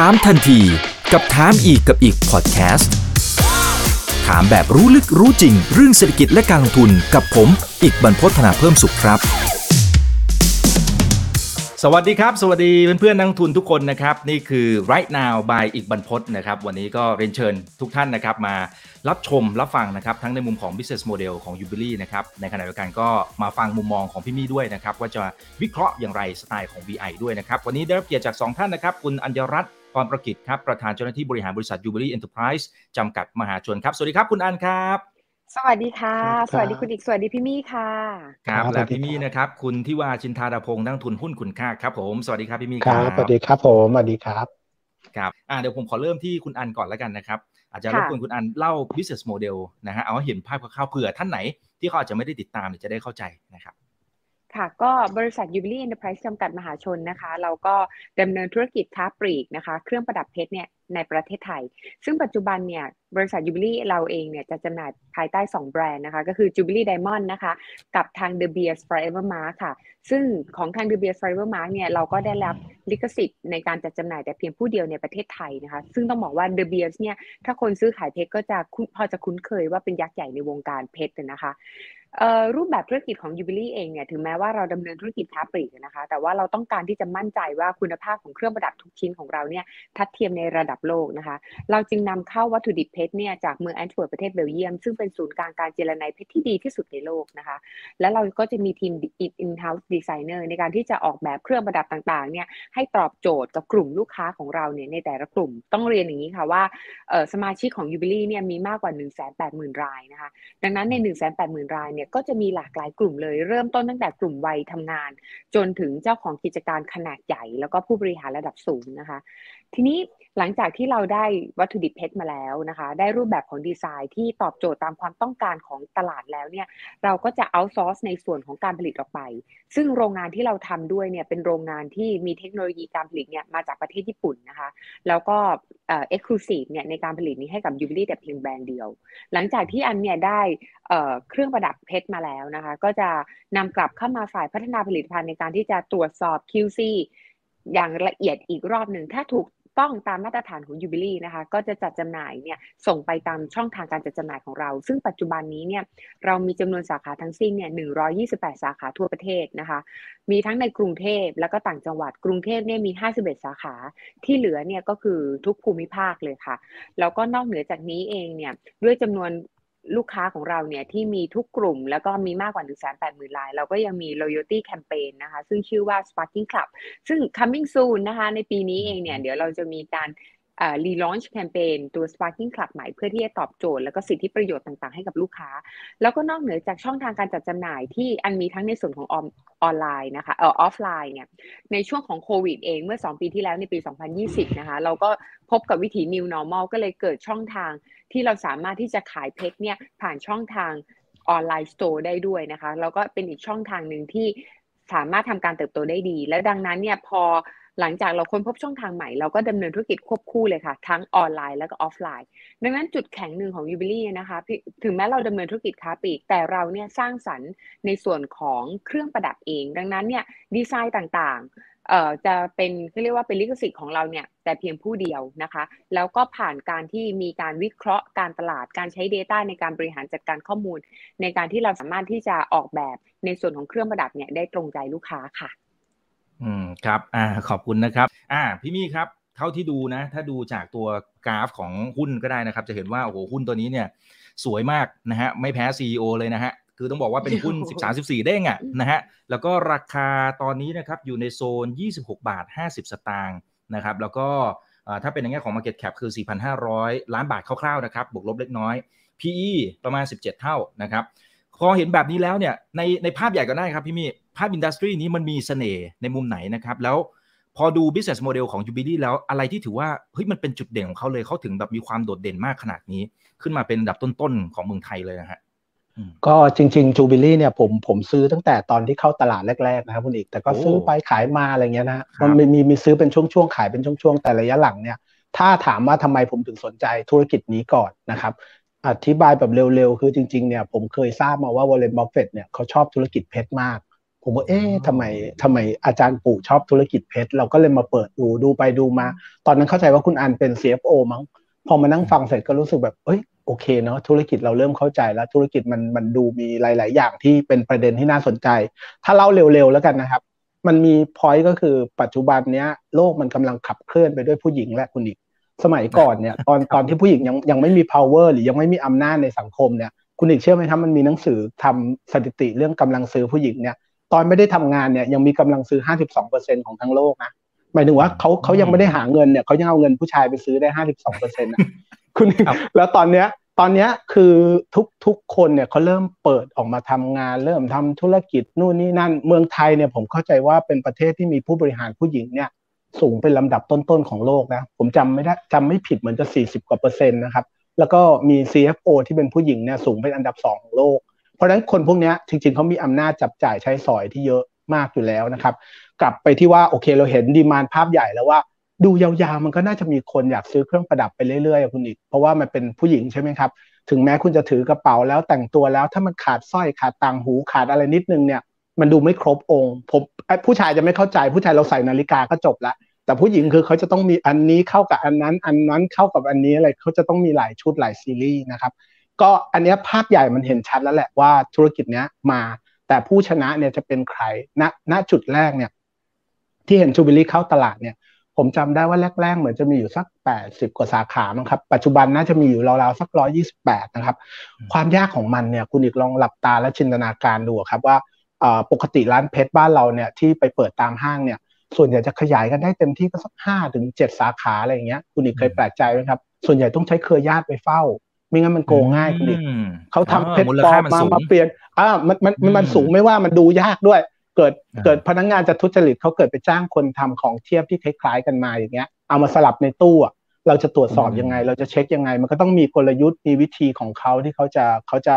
ถามทันทีกับถามอีกกับอีกพอดแคสต์ถามแบบรู้ลึกรู้จริง เรื่องเศรษฐกิจและการลงทุนกับผม อีกบรรพฒนาเพิ่มสุขครับ สวัสดีครับ สวัสดีเพื่อนๆนักทุนทุกคนนะครับ นี่คือ right now by อีกบรรพฒนะครับ วันนี้ก็เรียนเชิญทุกท่านนะครับมารับชมรับฟังนะครับทั้งในมุมของ business model ของ Jubilee นะครับในขณะเดียวกันก็มาฟังมุมมองของพี่มี่ด้วยนะครับว่าจะวิเคราะห์อย่างไรสไตล์ของ VI ด้วยนะครับวันนี้ได้รับเกียรติจาก 2 ท่านนะครับคุณอัญญรัตน์ พรประกิจครับประธานเจ้าหน้าที่บริหารบริษัท Jubilee Enterprise จำกัดมหาชนครับ สวัสดีครับคุณอันครับ สวัสดีค่ะ สวัสดีคุณอีก สวัสดีพี่มี่ค่ะ ครับครับและสวัสดีพี่มี่ครับนะครับ คุณทิวาชินทาดาพงศ์นักลงทุนหุ้นคุณค่าครับ ผม สวัสดีครับพี่มี่ครับสวัสดีครับผมสวัสดีครับครับอ่าเดี๋ยวผมขอเริ่มที่คุณอันก่อนแล้วกันนะครับอาจจะรค่ะบกวนคุณอันเล่า business model นะฮะเอาให้เห็นภาพคร่าวๆเผื่อท่านไหนที่เขาอาจจะไม่ได้ติดตามเนี่ยจะได้เข้าใจนะครับ ค่ะก็บริษัท Jubilee Enterprise จำกัดมหาชนนะคะ เราก็ดำเนินธุรกิจค้าปลีกนะคะ เครื่องประดับเพชรเนี่ยในประเทศไทย ซึ่งปัจจุบันเนี่ยบริษัท Jubilee เราเองเนี่ยจะจำหน่ายภายใต้ 2 แบรนด์นะคะ ก็คือ Jubilee Diamond นะคะ กับทาง The Beers Forever Mark ค่ะ ซึ่งของทาง The Beers Forever Mark เนี่ยเราก็ได้รับลิขสิทธิ์ในการจัดจำหน่ายแต่เพียงผู้เดียวในประเทศไทยนะคะ ซึ่งต้องบอกว่า The Beers เนี่ยถ้าคนซื้อขายเพชรก็จะพอจะคุ้นเคยว่าเป็นยักษ์ใหญ่ในวงการเพชรนะคะ รูปแบบธุรกิจของ Jubilee เองเนี่ยถึงแม้ว่าเราดำเนินธุรกิจค้าปลีกนะคะ แต่ว่าเราต้องการที่จะมั่นใจว่าคุณภาพของเครื่องประดับทุกชิ้นของเราเนี่ยทัดเทียมในระดับโลกนะคะ เราจึงนำเข้าวัตถุดิบเพชรเนี่ยจากเมืองแอนต์เวิร์ปประเทศเบลเยียม ซึ่งเป็นศูนย์กลางการเจียระไนเพชรที่ดีที่สุดในโลกนะคะ และเราก็จะมีทีม in-house designer ในการที่จะออกแบบเครื่องประดับต่างๆเนี่ยให้ตอบโจทย์กับกลุ่มลูกค้าของเราเนี่ยในแต่ละกลุ่มต้องเรียนอย่างนี้ค่ะว่าสมาชิกของ Jubilee เนี่ยมีมากกว่า 180,000รายนะคะดังนั้นใน 180,000รายเนี่ยก็จะมีหลากหลายกลุ่มเลย เริ่มต้นตั้งแต่กลุ่มวัยทำงาน จนถึงเจ้าของกิจการขนาดใหญ่ แล้วก็ผู้บริหารระดับสูงนะคะ ทีนี้หลังจากที่เราได้วัตถุดิบเพชรมาแล้วนะคะ ได้รูปแบบของดีไซน์ที่ตอบโจทย์ตามความต้องการของตลาดแล้วเนี่ยเราก็จะเอาซอร์สในส่วนของการผลิตออกไป ซึ่งโรงงานที่เราทำด้วยเนี่ยเป็นโรงงานที่มีเทคโนโลยีการผลิตเนี่ยมาจากประเทศญี่ปุ่นนะคะ แล้วก็เอ็กซ์คลูซีฟเนี่ยในการผลิตนี้ให้กับ Jubilee แต่เพียงแบรนด์เดียว หลังจากที่อันเนี่ยได้เอ่อเครื่องประดับเพชรมาแล้วนะคะ ก็จะนำกลับเข้ามาฝ่ายพัฒนาผลิตภัณฑ์ในการที่จะตรวจสอบ QC อย่างละเอียดอีกรอบหนึ่งถ้าถูกต้องตามมาตรฐานของ Jubilee นะคะ ก็จะจัดจำหน่ายเนี่ยส่งไปตามช่องทางการจัดจำหน่ายของเรา ซึ่งปัจจุบันนี้เนี่ยเรามีจำนวนสาขาทั้งสิ้นเนี่ย 128 สาขาทั่วประเทศนะคะ มีทั้งในกรุงเทพแล้วก็ต่างจังหวัด กรุงเทพเนี่ยมี 51 สาขา ที่เหลือเนี่ยก็คือทุกภูมิภาคเลยค่ะ แล้วก็นอกเหนือจากนี้เองเนี่ยด้วยจำนวน ลูกค้าของเราเนี่ยที่มีทุกกลุ่ม แล้วก็มีมากกว่า 1 8 0 0 0 0ราย เราก็ยังมี loyalty campaign นะคะ ซึ่งชื่อว่า Sparking Club ซึ่ง coming soon นะคะ ในปีนี้เองเนี่ย เดี๋ยวเราจะมีการ รีลอนช์แคมเปญตัว Sparking Club ใหม่เพื่อที่จะตอบโจทย์ แล้วก็สิทธิประโยชน์ต่างๆ ให้กับลูกค้า แล้วก็นอกเหนือจากช่องทางการจัดจำหน่ายที่มีทั้งในส่วนของออนออนไลน์นะคะเอ่อออฟไลน์เนี่ยในช่วงของโควิดเองเมื่อ 2 ปีที่แล้วในปี 2020 นะคะเราก็พบกับวิถี New Normal ก็เลยเกิดช่องทางที่เราสามารถที่จะขายเพชรเนี่ยผ่านช่องทาง online store ได้ด้วยนะคะแล้วก็เป็นอีกช่องทางหนึ่งที่สามารถทำการเติบโตได้ดี และดังนั้นเนี่ยพอ หลังจากเราค้นพบช่องทางใหม่เราก็ดำเนินธุรกิจควบคู่เลยค่ะ ทั้งออนไลน์แล้วก็ออฟไลน์ ดังนั้นจุดแข็งหนึ่งของ Jubilee นะคะถึงแม้เราดำเนินธุรกิจค้าปลีก แต่เราเนี่ยสร้างสรรค์ในส่วนของเครื่องประดับเอง ดังนั้นเนี่ยดีไซน์ต่างๆเอ่อจะเป็นเขาเรียกว่าเป็นลิขสิทธิ์ของเราเนี่ยแต่เพียงผู้เดียวนะคะ แล้วก็ผ่านการที่มีการวิเคราะห์การตลาดการใช้ Data ในการบริหารจัดการข้อมูล ในการที่เราสามารถที่จะออกแบบในส่วนของเครื่องประดับเนี่ยได้ตรงใจลูกค้าค่ะ อืมครับอ่าขอบคุณนะครับ อ่า พี่มี่ครับเท่าที่ดูนะ ถ้าดูจากตัวกราฟของหุ้นก็ได้นะครับ จะเห็นว่าโอ้โหหุ้นตัวนี้เนี่ย สวยมากนะฮะไม่แพ้ CEO เลยนะฮะคือต้องบอกว่าเป็นหุ้น 13 14 เด้งอะนะฮะแล้วก็ราคาตอนนี้นะครับอยู่ในโซน 26 บาท 50 สตางค์นะครับแล้วก็อ่าถ้าเป็นในแง่ของ Market Cap คือ 4,500 ล้านบาทคร่าวๆนะครับบวกลบเล็กน้อย PE ประมาณ 17 เท่านะครับพอเห็นแบบนี้แล้วเนี่ยในในภาพใหญ่ก็ได้ครับพี่มี่ ภาพ industry นี้มันมีเสน่ห์ในมุมไหนนะครับ แล้วพอดู business model ของ Jubilee แล้วอะไรที่ถือว่าเฮ้ยมันเป็นจุดเด่นของเขาเลยเขาถึงแบบมีความโดดเด่นมากขนาดนี้ ขึ้นมาเป็นอันดับต้นๆของเมืองไทยเลยนะฮะก็จริงๆ Jubilee เนี่ยผมผมซื้อตั้งแต่ตอนที่เข้าตลาดแรกๆนะครับคุณอิก แต่ก็โออซื้อไปขายมาอะไรเงี้ยนะครัมันมีมีมีซื้อเป็นช่วงๆขายเป็นช่วงๆแต่ระยะหลังเนี่ยถ้าถามว่าทำไมผมถึงสนใจธุรกิจนี้ก่อนนะครับ อธิบายแบบเร็วๆ คือจริงๆ เนี่ยผมเคยทราบมาว่าวอร์เรนบัฟเฟตต์เนี่ยเขาชอบธุรกิจเพชรมาก ผมว่าเอ๊ะทำไมทำไมอาจารย์ปู่ชอบธุรกิจเพชรเราก็เลยมาเปิดดูดูไปดูมา ตอนนั้นเข้าใจว่าคุณอันเป็น CFO มั้งพอมานั่งฟังเสร็จก็รู้สึกแบบเอ้ยโอเคเนาะธุรกิจเราเริ่มเข้าใจแล้วธุรกิจมันมันดูมีหลาย ๆ อย่างที่เป็นประเด็นที่น่าสนใจ ถ้าเล่าเร็ว ๆ แล้วกันนะครับ มันมีพอยต์ก็คือปัจจุบันเนี้ยโลกมันกำลังขับเคลื่อนไปด้วยผู้หญิงและคุณอีกสมัยก่อนเนี่ยตอนตอนที่ผู้หญิงยังยังไม่มี power หรือยังไม่มีอำนาจในสังคมเนี่ยคุณอีกเชื่อไหมครับมันมีหนังสือทำสถิติเรื่องกำลังซื้อผู้หญิงเนี่ย ตอนไม่ได้ทำงานเนี่ยยังมีกำลังซื้อ 52%ของทั้งโลกนะหมายถึงว่าเขาเขายังไม่ได้หาเงินเนี่ยเขายังเอาเงินผู้ชายไปซื้อได้ 52%นะคุณแล้วตอนเนี้ยตอนนี้คือทุกทุกคนเนี่ยเขาเริ่มเปิดออกมาทำงาน เริ่มทำธุรกิจนู่นนี่นั่น เมืองไทยเนี่ยผมเข้าใจว่าเป็นประเทศที่มีผู้บริหารผู้หญิงเนี่ยสูงเป็นลำดับต้นๆของโลกนะผมจำไม่ได้จำไม่ผิดเหมือนจะ 40 กว่าเปอร์เซ็นต์นะครับ แล้วก็มี CFO ที่เป็นผู้หญิงเนี่ยสูงเป็นอันดับสองของโลก เพราะฉะนั้นคนพวกนี้จริงๆเขามีอำนาจจับจ่ายใช้สอยที่เยอะมากอยู่แล้วนะครับ กลับไปที่ว่าโอเคเราเห็นดีมานภาพใหญ่แล้วว่า ดูยาวๆมันก็น่าจะมีคนอยากซื้อเครื่องประดับไปเรื่อยๆคุณอีก เพราะว่ามันเป็นผู้หญิงใช่ไหมครับ ถึงแม้คุณจะถือกระเป๋าแล้วแต่งตัวแล้วถ้ามันขาดสร้อยขาดต่างหูขาดอะไรนิดนึงเนี่ย มันดูไม่ครบองค์ผมผู้ชายจะไม่เข้าใจผู้ชายเราใส่นาฬิกาก็จบละแต่ผู้หญิงคือเขาจะต้องมีอันนี้เข้ากับอันนั้น อันนั้นเข้ากับอันนี้อะไรเขาจะต้องมีหลายชุดหลายซีรีส์นะครับ ก็อันนี้ภาพใหญ่มันเห็นชัดแล้วแหละว่าธุรกิจเนี้ยมา แต่ผู้ชนะเนี่ยจะเป็นใครณณจุดแรกเนี่ย ที่เห็นจูบิลี่เข้าตลาดเนี่ย ผมจำได้ว่าแรกๆ เหมือนจะมีอยู่สัก 80 กว่าสาขามั้งครับ ปัจจุบันน่าจะมีอยู่ราวๆสัก 128 นะครับ ความยากของมันเนี่ย คุณอีกลองหลับตาและจินตนาการดูครับว่าปกติร้านเพชรบ้านเราเนี่ยที่ไปเปิดตามห้างเนี่ย ส่วนใหญ่จะขยายกันได้เต็มที่ก็สักห้าถึงเจ็ดสาขาอะไรอย่างเงี้ย คุณอีกเคยแปลกใจไหมครับ ส่วนใหญ่ต้องใช้เครือญาติไปเฝ้า ไม่งั้นมันโกงง่ายคุณอีกเขาทำเพชรปลอมมามาเปลี่ยนอ่ามันมันมันสูงไม่ว่ามันดูยากด้วย เกิดเกิดพนักงงานจะทุจริตเขาเกิดไปจ้างคนทำของเทียบที่คล้ายๆกันมาอย่างเงี้ย เอามาสลับในตู้เราจะตรวจสอบยังไง เราจะเช็คยังไง มันก็ต้องมีกลยุทธ์มีวิธีของเขาที่เขาจะเขาจะ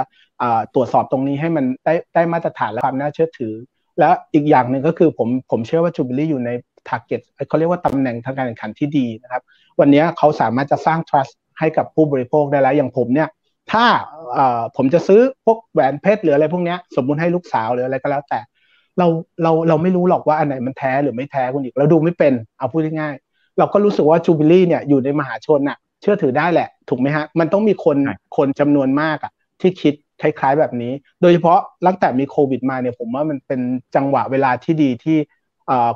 ตรวจสอบตรงนี้ให้มันได้ได้มาตรฐานและความน่าเชื่อถือ แล้วอีกอย่างหนึ่งก็คือผมผมเชื่อว่าจูบิลี่อยู่ใน t a r g e t เขาเรียกว่าตำแหน่งทางการแข่งขันที่ดีนะครับ วันนี้เขาสามารถจะสร้าง trust ให้กับผู้บริโภคได้แล้วอย่างผมเนี่ย ถ้าผมจะซื้อพวกแหวนเพชรหรืออะไรพวกนี้สมมุติให้ลูกสาวหรืออะไรก็แล้วแต่ เราเราเราไม่รู้หรอกว่าอันไหนมันแท้หรือไม่แท้คุณอีกเราดูไม่เป็นเอาพูดง่ายๆเราก็รู้สึกว่าจูบิลี่เนี่ยอยู่ในมหาชนน่ะ เชื่อถือได้แหละ ถูกไหมฮะ มันต้องมีคนคนจำนวนมากอะที่คิดคล้ายๆแบบนี้ โดยเฉพาะตั้งแต่มีโควิดมาเนี่ยผมว่ามันเป็นจังหวะเวลาที่ดีที่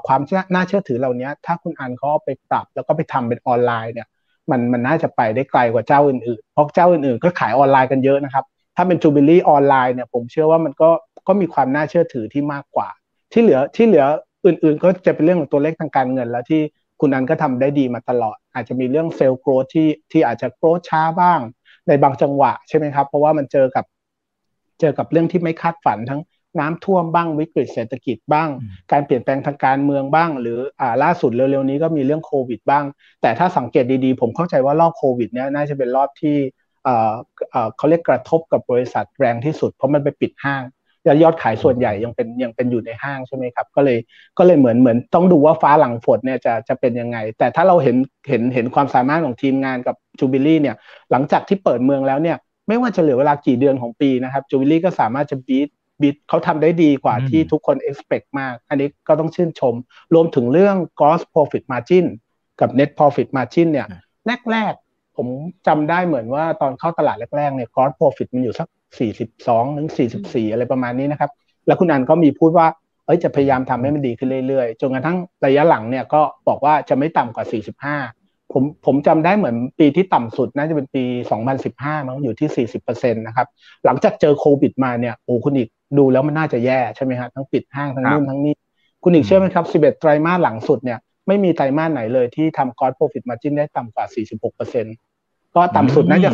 ความน่าเชื่อถือเหล่านี้ถ้าคุณอันเขาไปปรับแล้วก็ไปทำเป็นออนไลน์เนี่ย มันมันน่าจะไปได้ไกลกว่าเจ้าอื่นๆ เพราะเจ้าอื่นๆ ก็ขายออนไลน์กันเยอะนะครับ ถ้าเป็นยูบิลลี่ออนไลน์เนี่ยผมเชื่อว่ามันก็ก็มีความน่าเชื่อถือที่มากกว่า ที่เหลือที่เหลืออื่นๆ ก็จะเป็นเรื่องของตัวเลขทางการเงิน แล้วที่คุณอันก็ทำได้ดีมาตลอด อาจจะมีเรื่อง sales growth ที่ที่อาจจะ growth ช้าบ้าง ในบางจังหวะใช่ไหมครับ เพราะว่ามันเจอกับเจอกับเรื่องที่ไม่คาดฝันทั้ง น้ำท่วมบ้างวิกฤตเศรษฐกิจบ้าง การเปลี่ยนแปลงทางการเมืองบ้าง หรืออ่าล่าสุดเร็วๆนี้ก็มีเรื่องโควิดบ้าง แต่ถ้าสังเกตดีๆ ผมเข้าใจว่ารอบโควิดเนี้ยน่าจะเป็นรอบที่เอ่อเอ่อเขาเรียกกระทบกับบริษัทแรงที่สุด เพราะมันไปปิดห้างแล้วยอดขายส่วนใหญ่ยังเป็นยังเป็นอยู่ในห้างใช่ไหมครับ ก็เลยก็เลยเหมือนเหมือนต้องดูว่าฟ้าหลังฝนเนี่ยจะจะเป็นยังไง แต่ถ้าเราเห็นเห็นเห็นความสามารถของทีมงานกับจูบิลี่เนี่ยหลังจากที่เปิดเมืองแล้วเนี่ยไม่ว่าจะเหลือเวลากี่เดือนของปีนะครับจูบิลี่ก็สามารถจะบีท บีทเขาทำได้ดีกว่าที่ทุกคน expect มาก อันนี้ก็ต้องชื่นชม รวมถึงเรื่อง gross profit margin กับ net profit margin เนี่ยแรกๆ ผมจำได้เหมือนว่าตอนเข้าตลาดแรกๆเนี่ย gross profit มันอยู่สัก 42ถึง44 อะไรประมาณนี้นะครับ แล้วคุณอันก็มีพูดว่าเอ้ยจะพยายามทำให้มันดีขึ้นเรื่อยๆ จนกระทั่งระยะหลังเนี่ยก็บอกว่าจะไม่ต่ำกว่า 45ผมผมจำได้เหมือนปีที่ต่ำสุดน่าจะเป็นปี 2015 มั้งอยู่ที่ 40%นะครับ หลังจากเจอโควิดมาเนี่ยโอ้คุณอีก ดูแล้วมันน่าจะแย่ใช่ไหมครับทั้งปิดห้างทั้งนู่นทั้งนี้ คุณอีกเชื่อไหมครับ 11 ไตรมาสหลังสุดเนี่ยไม่มีไตรมาสไหนเลยที่ทำกอร์ดโปรฟิตมาจินได้ต่ำกว่า 46%ก็ต่ำสุดน่าจะ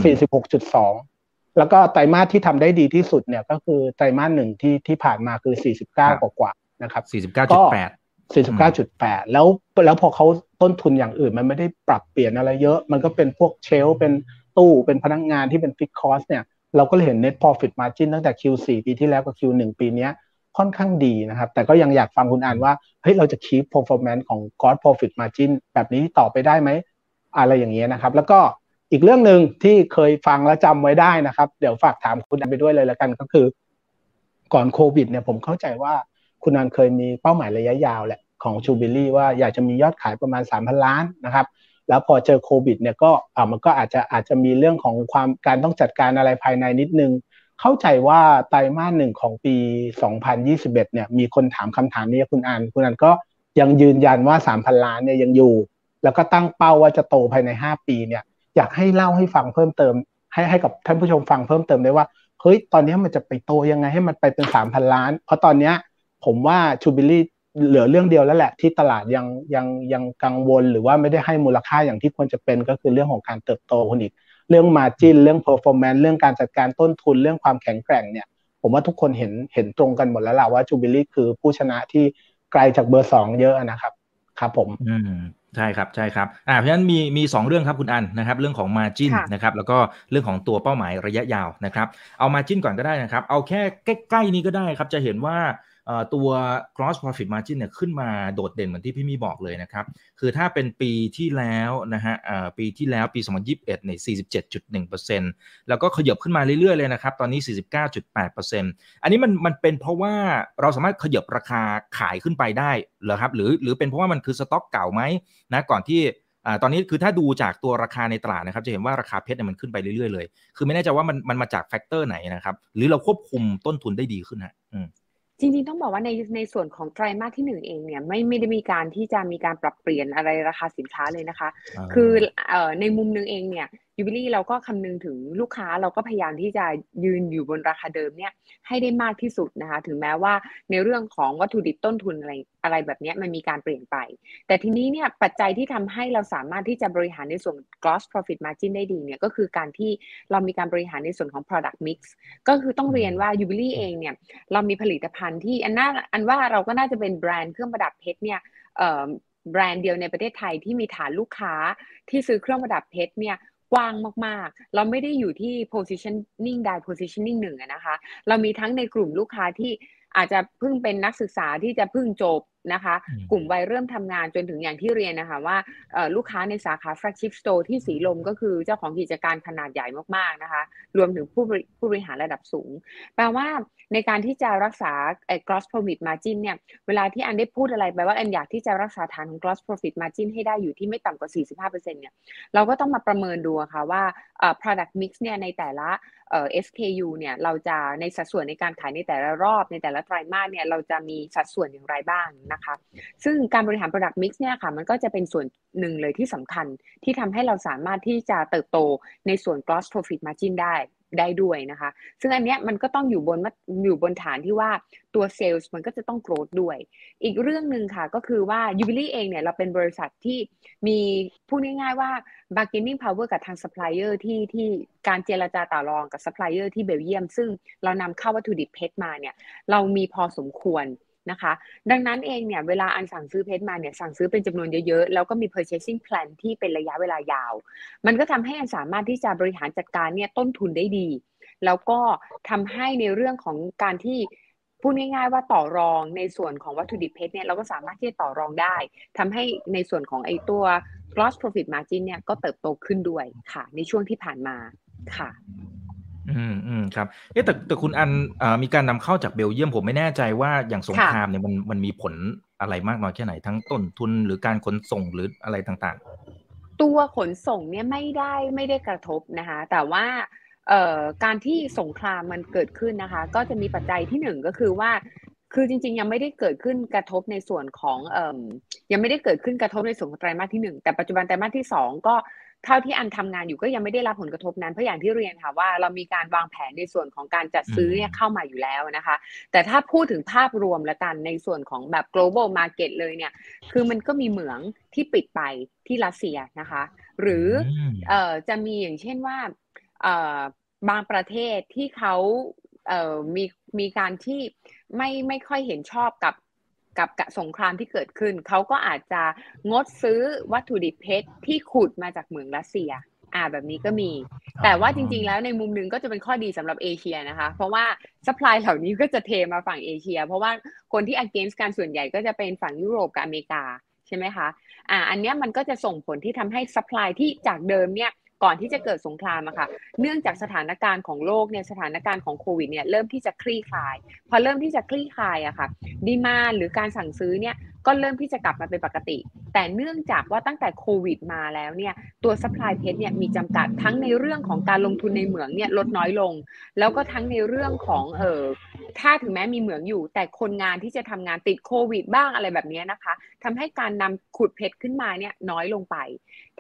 46.2 แล้วก็ไตรมาสที่ทำได้ดีที่สุดเนี่ยก็คือไตรมาสหนึ่งที่ที่ผ่านมาคือ 49 กว่ากว่านะครับ 49.8 49.8 แล้วแล้วพอเขาต้นทุนอย่างอื่นมันไม่ได้ปรับเปลี่ยนอะไรเยอะ มันก็เป็นพวกเชลเป็นตู้เป็นพนักงงานที่เป็นฟิกคอสเนี่ย เราก็เลยเห็น net profit margin ตั้งแต่ Q4 ปีที่แล้วกับ Q1 ปีนี้ค่อนข้างดีนะครับ แต่ก็ยังอยากฟังคุณอ่านว่าเฮ้ยเราจะ keep performance ของ gross profit margin แบบนี้ต่อไปได้ไหมอะไรอย่างเงี้ยนะครับ แล้วก็อีกเรื่องหนึ่งที่เคยฟังและจำไว้ได้นะครับ เดี๋ยวฝากถามคุณอันไปด้วยเลยแล้วกันก็คือ ก่อนโควิดเนี่ยผมเข้าใจว่าคุณนันเคยมีเป้าหมายระยะยาวแหละของชูบิลี่ว่าอยากจะมียอดขายประมาณ 3,000 ล้านนะครับ แล้วพอเจอโควิดเนี่ยก็อ่ามันก็อาจจะอาจจะมีเรื่องของความการต้องจัดการอะไรภายในนิดนึง เข้าใจว่าไตรมาสหนึ่งของปี 2021 เนี่ยมีคนถามคำถามนี้คุณอันคุณอันก็ยังยืนยันว่า 3,000 ล้านเนี่ยยังอยู่ แล้วก็ตั้งเป้าว่าจะโตภายใน 5 ปีเนี่ยอยากให้เล่าให้ฟังเพิ่มเติม ให้ให้กับท่านผู้ชมฟังเพิ่มเติมได้ว่าเฮ้ยตอนนี้มันจะไปโตยังไงให้มันไปเป็น 3,000 ล้าน เพราะตอนเนี้ยผมว่าชูบิลี่ เหลือเรื่องเดียวแล้วแหละที่ตลาดยังยังยังกังวล หรือว่าไม่ได้ให้มูลค่าอย่างที่ควรจะเป็นก็คือเรื่องของการเติบโตคนอีก เรื่องมาจินเรื่อง performance เรื่องการจัดการต้นทุนเรื่องความแข็งแกร่งเนี่ยผมว่าทุกคนเห็นเห็นตรงกันหมดแล้วล่ะว่าจูบิลี่คือผู้ชนะที่ไกลจากเบอร์สองเยอะนะครับครับผมอืมใช่ครับใช่ครับอ่าเพราะฉะนั้นมีมีสองเรื่องครับคุณอันนะครับเรื่องของ Margin นะครับแล้วก็เรื่องของตัวเป้าหมายระยะยาวนะครับเอา Margin ก่อนก็ได้นะครับ เอาแค่ใกล้ๆนี้ก็ได้ครับจะเห็นว่า ตัว gross profit margin เนี่ยขึ้นมาโดดเด่นเหมือนที่พี่มีบอกเลยนะครับ คือถ้าเป็นปีที่แล้วนะฮะปีที่แล้วปี 2021เนี่ย47.1%แล้วก็ขยับขึ้นมาเรื่อยๆเลยนะครับ ตอนนี้ 49.8%อันนี้มันมันเป็นเพราะว่าเราสามารถขยับราคาขายขึ้นไปได้เหรอครับ หรือหรือเป็นเพราะว่ามันคือสต็อกเก่าไหมนะก่อนที่ตอนนี้คือถ้าดูจากตัวราคาในตลาดนะครับ จะเห็นว่าราคาเพชรเนี่ยมันขึ้นไปเรื่อยๆเลย คือไม่แน่ใจว่ามันมันมาจาก factor ไหนนะครับ หรือเราควบคุมต้นทุนได้ดีขึ้นฮะ จริงๆ ต้องบอกว่าในในส่วนของไตรมาสที่หนึ่งเองเนี่ยไม่ไม่ได้มีการที่จะมีการปรับเปลี่ยนอะไรราคาสินค้าเลยนะคะ คือเอ่อในมุมนึงเองเนี่ย ยูบิลลี่เราก็คำนึงถึงลูกค้าเราก็พยายามที่จะยืนอยู่บนราคาเดิมเนี่ยให้ได้มากที่สุดนะคะ ถึงแม้ว่าในเรื่องของวัตถุดิบต้นทุนอะไรอะไรแบบนี้มันมีการเปลี่ยนไป แต่ทีนี้เนี่ยปัจจัยที่ทำให้เราสามารถที่จะบริหารในส่วน gross profit margin ได้ดีเนี่ยก็คือการที่เรามีการบริหารในส่วนของ product mix ก็คือต้องเรียนว่ายูบิลี่เองเนี่ยเรามีผลิตภัณฑ์ที่อันน่าอันว่าเราก็น่าจะเป็นแบรนด์เครื่องประดับเพชรเนี่ยแบรนด์เดียวในประเทศไทยที่มีฐานลูกค้าที่ซื้อเครื่องประดับเพชรเนี่ย กว้างมากๆ เราไม่ได้อยู่ที่ positioning ใด positioning หนึ่งนะคะ เรามีทั้งในกลุ่มลูกค้าที่ อาจจะเพิ่งเป็นนักศึกษาที่จะเพิ่งจบนะคะ กลุ่มวัยเริ่มทำงานจนถึงอย่างที่เรียนนะคะว่าลูกค้าในสาขา flagship store ที่สีลมก็คือเจ้าของกิจการขนาดใหญ่มากๆนะคะ รวมถึงผู้ผู้บริหารระดับสูง แปลว่าในการที่จะรักษา gross profit margin เนี่ย เวลาที่อันได้พูดอะไรไปว่าอันอยากที่จะรักษาฐานของ gross profit margin ให้ได้อยู่ที่ไม่ต่ำกว่า 45%เนี่ย เราก็ต้องมาประเมินดูค่ะว่า product mix เนี่ยในแต่ละ เอ่อ SKU เนี่ยเราจะในสัดส่วนในการขายในแต่ละรอบในแต่ละไตรมาสเนี่ยเราจะมีสัดส่วนอย่างไรบ้างนะคะซึ่งการบริหาร Product Mix เนี่ยค่ะมันก็จะเป็นส่วนหนึ่งเลยที่สำคัญที่ทำให้เราสามารถที่จะเติบโตในส่วน Gross Profit Margin ได้ ได้ด้วยนะคะ ซึ่งอันเนี้ยมันก็ต้องอยู่บนอยู่บนฐานที่ว่าตัวเซลล์มันก็จะต้องโกรธด้วย อีกเรื่องหนึ่งค่ะก็คือว่ายูบิลี่เองเนี่ยเราเป็นบริษัทที่มีพูดง่ายๆว่า bargaining power กับทางซัพพลายเออร์ที่ที่การเจรจาต่อรองกับซัพพลายเออร์ที่เบลเยียม ซึ่งเรานำเข้าวัตถุดิบเพชรมาเนี่ยเรามีพอสมควร นะคะ ดังนั้นเองเนี่ยเวลาอันสั่งซื้อเพชรมาเนี่ยสั่งซื้อเป็นจำนวนเยอะๆ แล้วก็มี purchasing plan ที่เป็นระยะเวลายาว มันก็ทำให้อันสามารถที่จะบริหารจัดการเนี่ยต้นทุนได้ดี แล้วก็ทำให้ในเรื่องของการที่พูดง่ายๆว่าต่อรองในส่วนของวัตถุดิบเพชรเนี่ยเราก็สามารถที่จะต่อรองได้ทำให้ในส่วนของไอ้ตัว gross profit margin เนี่ยก็เติบโตขึ้นด้วยค่ะ ในช่วงที่ผ่านมาค่ะ อืมอืมครับเอ๊ะแต่แต่คุณอันมีการนำเข้าจากเบลเยียมผมไม่แน่ใจว่าอย่างสงครามเนี่ยมันมันมีผลอะไรมากน้อยแค่ไหนทั้งต้นทุนหรือการขนส่งหรืออะไรต่างๆ ตัวขนส่งเนี่ยไม่ได้ไม่ได้กระทบนะคะ แต่ว่าเอ่อการที่สงครามมันเกิดขึ้นนะคะ ก็จะมีปัจจัยที่หนึ่งก็คือว่า คือจริง ๆ ยังไม่ได้เกิดขึ้นกระทบในส่วนของเอ่อยังไม่ได้เกิดขึ้นกระทบในส่วนของไตรมาสที่หนึ่งแต่ปัจจุบันไตรมาสที่สองก็ เท่าที่อันทำงานอยู่ก็ยังไม่ได้รับผลกระทบนั้นเพราะอย่างที่เรียนค่ะว่าเรามีการวางแผนในส่วนของการจัดซื้อเนี่ยเข้ามาอยู่แล้วนะคะ แต่ถ้าพูดถึงภาพรวมละกันในส่วนของแบบ global market เลยเนี่ย คือมันก็มีเหมืองที่ปิดไปที่รัสเซียนะคะ หรือเอ่อจะมีอย่างเช่นว่าเอ่อบางประเทศที่เขาเอ่อมีมีการที่ไม่ไม่ค่อยเห็นชอบกับ กับสงครามที่เกิดขึ้น เขาก็อาจจะงดซื้อวัตถุดิบเพชรที่ขุดมาจากเมืองรัสเซีย อ่าแบบนี้ก็มี แต่ว่าจริงๆ แล้วในมุมนึงก็จะเป็นข้อดีสำหรับเอเชียนะคะ เพราะว่าสป라이เหล่านี้ก็จะเทมาฝั่งเอเชีย เพราะว่าคนที่ against การส่วนใหญ่ก็จะเป็นฝั่งยุโรปกับอเมริกาใช่ไหมคะ อ่า อันนี้มันก็จะส่งผลที่ทำให้สป라이ที่จากเดิมเนี่ย ก่อนที่จะเกิดสงครามอะค่ะ เนื่องจากสถานการณ์ของโลกเนี่ยสถานการณ์ของโควิดเนี่ยเริ่มที่จะคลี่คลาย พอเริ่มที่จะคลี่คลายอะค่ะ demand หรือการสั่งซื้อเนี่ยก็เริ่มที่จะกลับมาเป็นปกติ แต่เนื่องจากว่าตั้งแต่โควิดมาแล้วเนี่ยตัว supply เพชรเนี่ยมีจำกัดทั้งในเรื่องของการลงทุนในเหมืองเนี่ยลดน้อยลง แล้วก็ทั้งในเรื่องของเออถ้าถึงแม้มีเหมืองอยู่ แต่คนงานที่จะทำงานติดโควิดบ้างอะไรแบบนี้นะคะทำให้การนำขุดเพชรขึ้นมาเนี่ยน้อยลงไป